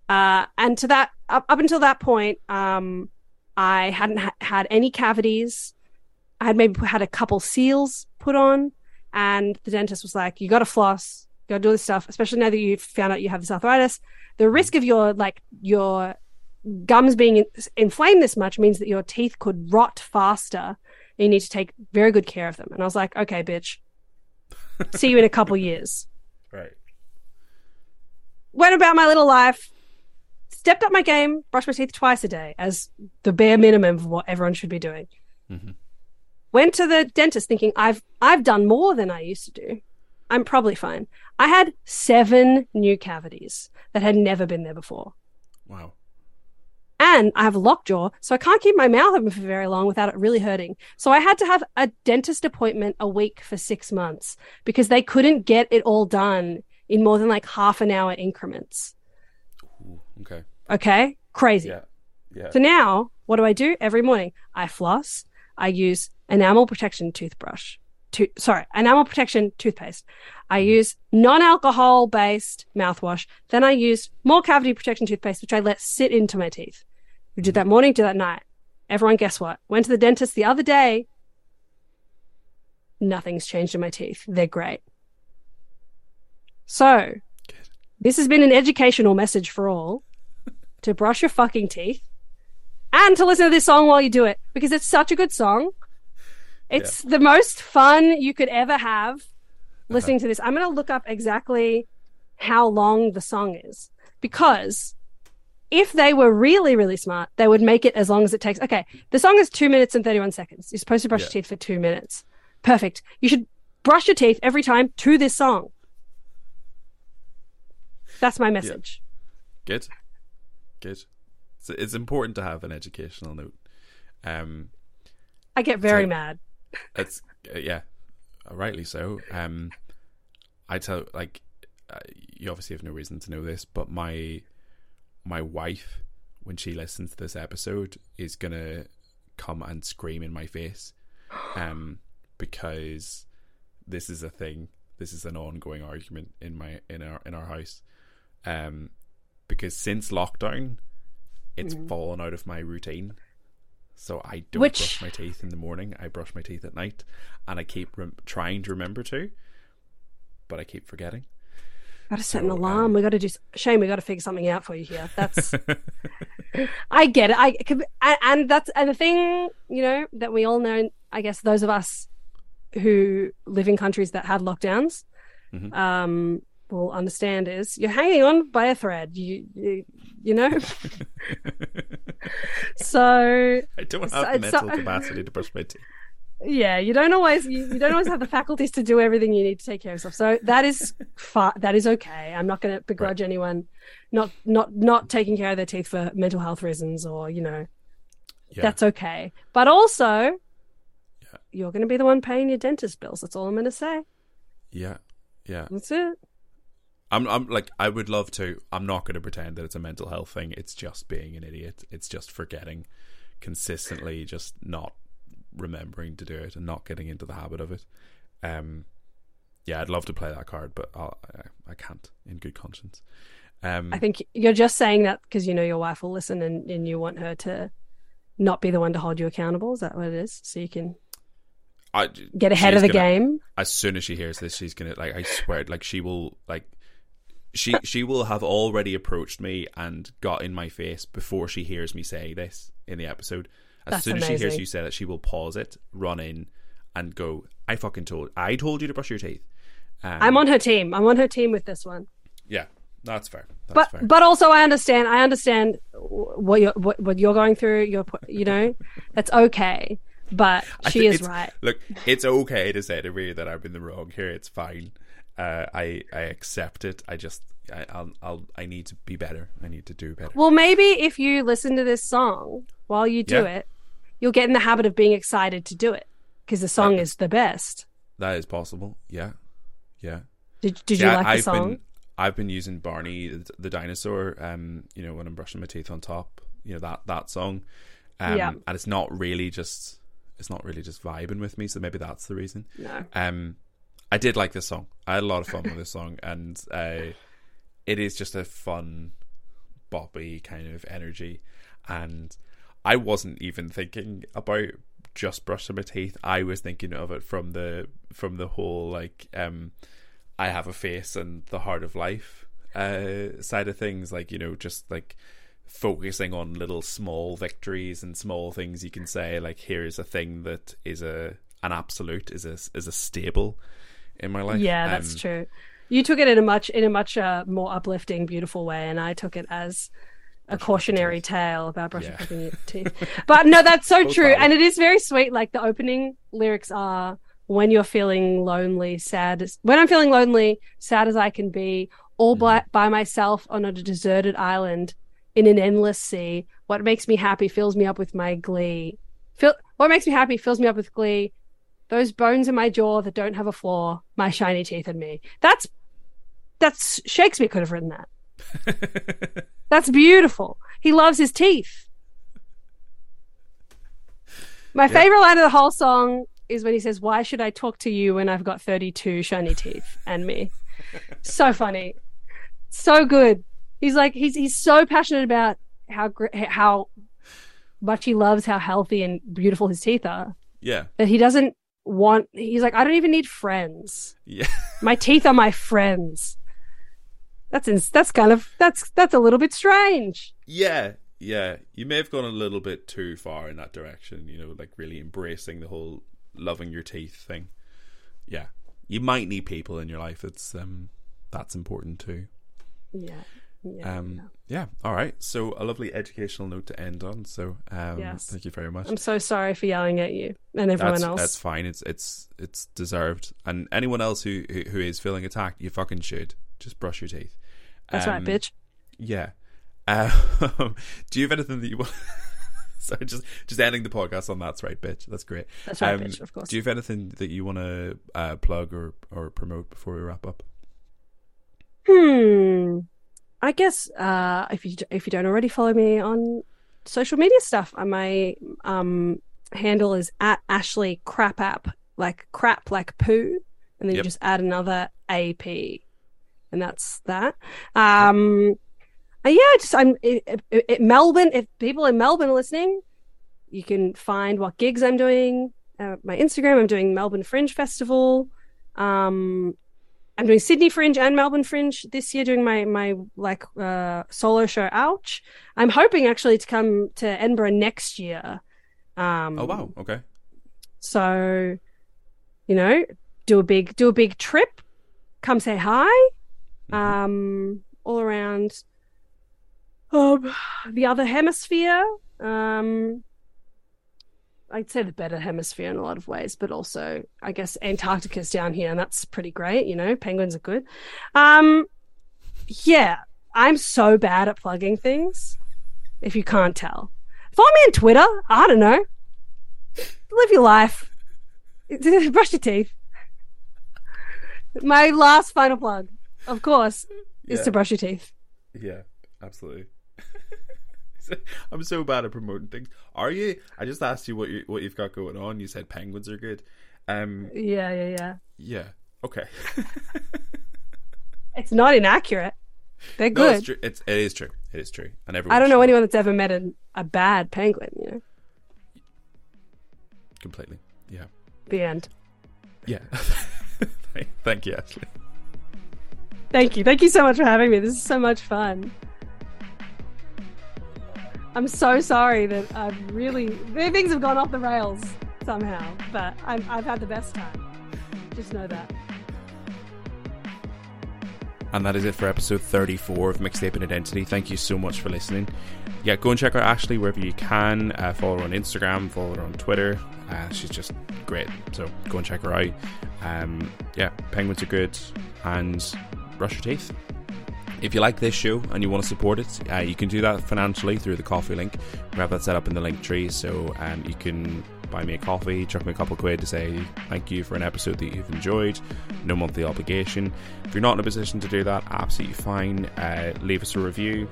Uh, and to that, up, up until that point, um, I hadn't ha- had any cavities. I had maybe had a couple seals put on, and the dentist was like, "You got to floss. You got to do this stuff, especially now that you've found out you have this arthritis. The risk of your like your gums being in- inflamed this much means that your teeth could rot faster. And you need to take very good care of them." And I was like, "Okay, bitch. See you in a couple years." (laughs) right went about my little life, stepped up my game, brushed my teeth twice a day as the bare minimum of what everyone should be doing. Mhm. Went to the dentist thinking I've I've done more than I used to do. I'm probably fine. I had seven new cavities that had never been there before. wow And I have a lockjaw, so I can't keep my mouth open for very long without it really hurting. So I had to have a dentist appointment a week for six months because they couldn't get it all done in more than like half an hour increments. Okay Okay. Crazy. yeah yeah So now, what do I do every morning? I floss. I use enamel protection toothbrush. To- sorry, enamel protection toothpaste. I mm-hmm. use non-alcohol based mouthwash. Then I use more cavity protection toothpaste, which I let sit into my teeth. We did mm-hmm. that morning, did that night. Everyone, guess what? Went to the dentist the other day. Nothing's changed in my teeth. They're great. So, this has been an educational message for all to brush your fucking teeth and to listen to this song while you do it because it's such a good song. It's the most fun you could ever have listening uh-huh. to this. I'm going to look up exactly how long the song is because if they were really, really smart, they would make it as long as it takes. Okay, the song is two minutes and 31 seconds. You're supposed to brush Yeah. your teeth for two minutes. Perfect. You should brush your teeth every time to this song. That's my message. Good, good. So it's important to have an educational note. Um, I get very So- mad. it's uh, yeah, rightly so. Um, I tell like uh, you obviously have no reason to know this, but my my wife, when she listens to this episode, is gonna come and scream in my face, (gasps) um, because this is a thing. This is an ongoing argument in my in our in our house, um, because since lockdown, it's Mhm. fallen out of my routine. So I don't Which- brush my teeth in the morning. I brush my teeth at night, and I keep rem- trying to remember to, but I keep forgetting. Got to set an alarm. um, we got to do. s- Shane, we got to figure something out for you here. That's. (laughs) I get it. I and, that's and the thing you know that we all know. I guess those of us who live in countries that have lockdowns, Mhm. um, will understand is you're hanging on by a thread. You you, you know. (laughs) (laughs) so I don't So have the mental so- capacity to brush my teeth. yeah, you don't always you, you don't always have the faculties to do everything you need to take care of yourself. So that is fi- that is okay. I'm not going to begrudge anyone not not not taking care of their teeth for mental health reasons or you know Yeah, that's okay. But also, Yeah. you're going to be the one paying your dentist bills. That's all I'm going to say. yeah, yeah. That's it. I'm, I'm like, I would love to. I'm not going to pretend that it's a mental health thing. It's just being an idiot. It's just forgetting consistently, just not remembering to do it and not getting into the habit of it. Um, yeah, I'd love to play that card, but I'll, I, I can't in good conscience. Um, I think you're just saying that because you know your wife will listen and, and you want her to not be the one to hold you accountable. Is that what it is? So you can I, get ahead of the gonna- game. as soon as she hears this, she's gonna like I swear, like she will like she she will have already approached me and got in my face before she hears me say this in the episode. As That's soon as she hears you say that, she will pause it, run in, and go. I fucking told. I told you to brush your teeth. Um, I'm on her team. I'm on her team with this one. Yeah, that's fair. That's but fair. but also I understand. I understand what you're what, what you're going through. You're you know that's okay. But she is right. Look, it's okay to say to me that I'm in the wrong here. It's fine. Uh, I I accept it. I just I, I'll I'll I need to be better. I need to do better. Well, maybe if you listen to this song while you do Yeah. it, you'll get in the habit of being excited to do it because the song That- is the best. That is possible. Yeah, yeah. Did Did Yeah, you like the I've song? been I've been using Barney the, the dinosaur. Um, you know when I'm brushing my teeth on top. You know that that song. Um, Yeah. and it's not really just it's not really just vibing with me. So maybe that's the reason. No. Um, I did like this song. I had a lot of fun with this song, and uh, it is just a fun, boppy kind of energy. And I wasn't even thinking about just brushing my teeth. I was thinking of it from the from the whole like um, I have a face and the heart of life uh, side of things. Like you know, just like focusing on little small victories and small things you can say like here's a thing that is a an absolute is a is a stable in my life Yeah, that's Um, true. You took it in a much in a much uh, more uplifting, beautiful way, and I took it as a cautionary tale about brushing Yeah. your teeth. But no, that's so (laughs) true, and it is very sweet. Like the opening lyrics are, "When you're feeling lonely, sad as when I'm feeling lonely, sad as I can be, all Mm-hmm. by by myself on a deserted island in an endless sea. What makes me happy fills me up with my glee. Feel what makes me happy fills me up with glee." Those bones in my jaw that don't have a flaw, my shiny teeth and me. That's that's Shakespeare could have written that. (laughs) That's beautiful. He loves his teeth. My Yeah. favorite line of the whole song is when he says, "Why should I talk to you when I've got 32 shiny teeth and me?" (laughs) so funny. So good. He's like he's he's so passionate about how how much he loves how healthy and beautiful his teeth are yeah that he doesn't want he's like i don't even need friends. Yeah. (laughs) My teeth are my friends. That's ins- that's kind of that's that's a little bit strange. Yeah yeah. You may have gone a little bit too far in that direction you know like really embracing the whole loving your teeth thing. Yeah. You might need people in your life. It's um that's important too. Yeah yeah, um yeah. all right so a lovely educational note to end on so um Yes. thank you very much i'm so sorry for yelling at you and everyone that's, else That's fine. It's it's it's deserved. And anyone else who, who who is feeling attacked, you fucking should just brush your teeth. That's right, Um, bitch. Yeah. Um, (laughs) do you have anything that you want? (laughs) Sorry, just just ending the podcast on that's right, bitch. That's great. That's right, um, bitch. Of course. Do you have anything that you want to uh, plug or or promote before we wrap up? Hmm. I guess uh, if you if you don't already follow me on social media stuff, uh, my um handle is at Ashley Crap App, like crap like poo, and then you just add another AP, and that's that. Um, uh, yeah, just I'm it, it, it, Melbourne. If people in Melbourne are listening, you can find what gigs I'm doing. Uh, my Instagram, I'm doing Melbourne Fringe Festival. Um, I'm doing Sydney Fringe and Melbourne Fringe this year, doing my my like uh, solo show. Ouch! I'm hoping actually to come to Edinburgh next year. Um, Oh wow, okay. So, you know, do a big do a big trip. Come say hi. Mhm. Um, all around. Um, the other hemisphere. Um, I'd say the better hemisphere in a lot of ways, but also I guess Antarctica's down here, and that's pretty great. You know, penguins are good. Um, yeah, I'm so bad at plugging things. If you can't tell, follow me on Twitter. I don't know. Live your life. (laughs) Brush your teeth. My last final plug, of course, is Yeah. to brush your teeth. Yeah, absolutely. (laughs) I'm so bad at promoting things. Are you? I just asked you what you what you've got going on. You said penguins are good. Um, Yeah, yeah, yeah. yeah. Okay. (laughs) It's not inaccurate. They're no, good. it's true. It's it is true. It is true. And everyone I don't know anyone that's ever met a, a bad penguin, you know. completely. Yeah. The end. Yeah. (laughs) Thank you, Ashley. Thank you. Thank you so much for having me. This is so much fun. I'm so sorry that I've really things have gone off the rails somehow, but I've, I've had the best time. Just know that. And that is it for episode 34 of Mixtaping Identity. Thank you so much for listening. Yeah, go and check out Ashley wherever you can. Uh, follow her on Instagram, follow her on Twitter. Uh, she's just great. So go and check her out. Um, yeah, penguins are good. And brush your teeth. If you like this show and you want to support it, uh, you can do that financially through the coffee link. We have that set up in the link tree, so um, you can buy me a coffee, chuck me a couple quid to say thank you for an episode that you've enjoyed. No monthly obligation. If you're not in a position to do that, absolutely fine. Uh, leave us a review,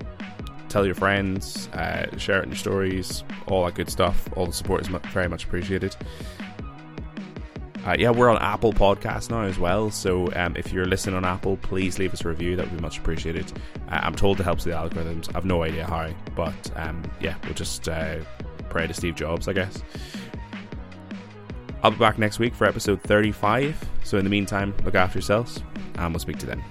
tell your friends, uh, share it in your stories, all that good stuff. All the support is very much appreciated. Uh, yeah, we're on Apple Podcasts now as well. So um, if you're listening on Apple, please leave us a review. That would be much appreciated. Uh, I'm told it helps the algorithms. I've no idea how, but um, yeah, we'll just uh, pray to Steve Jobs, I guess. I'll be back next week for episode 35. So in the meantime, look after yourselves, and we'll speak to then.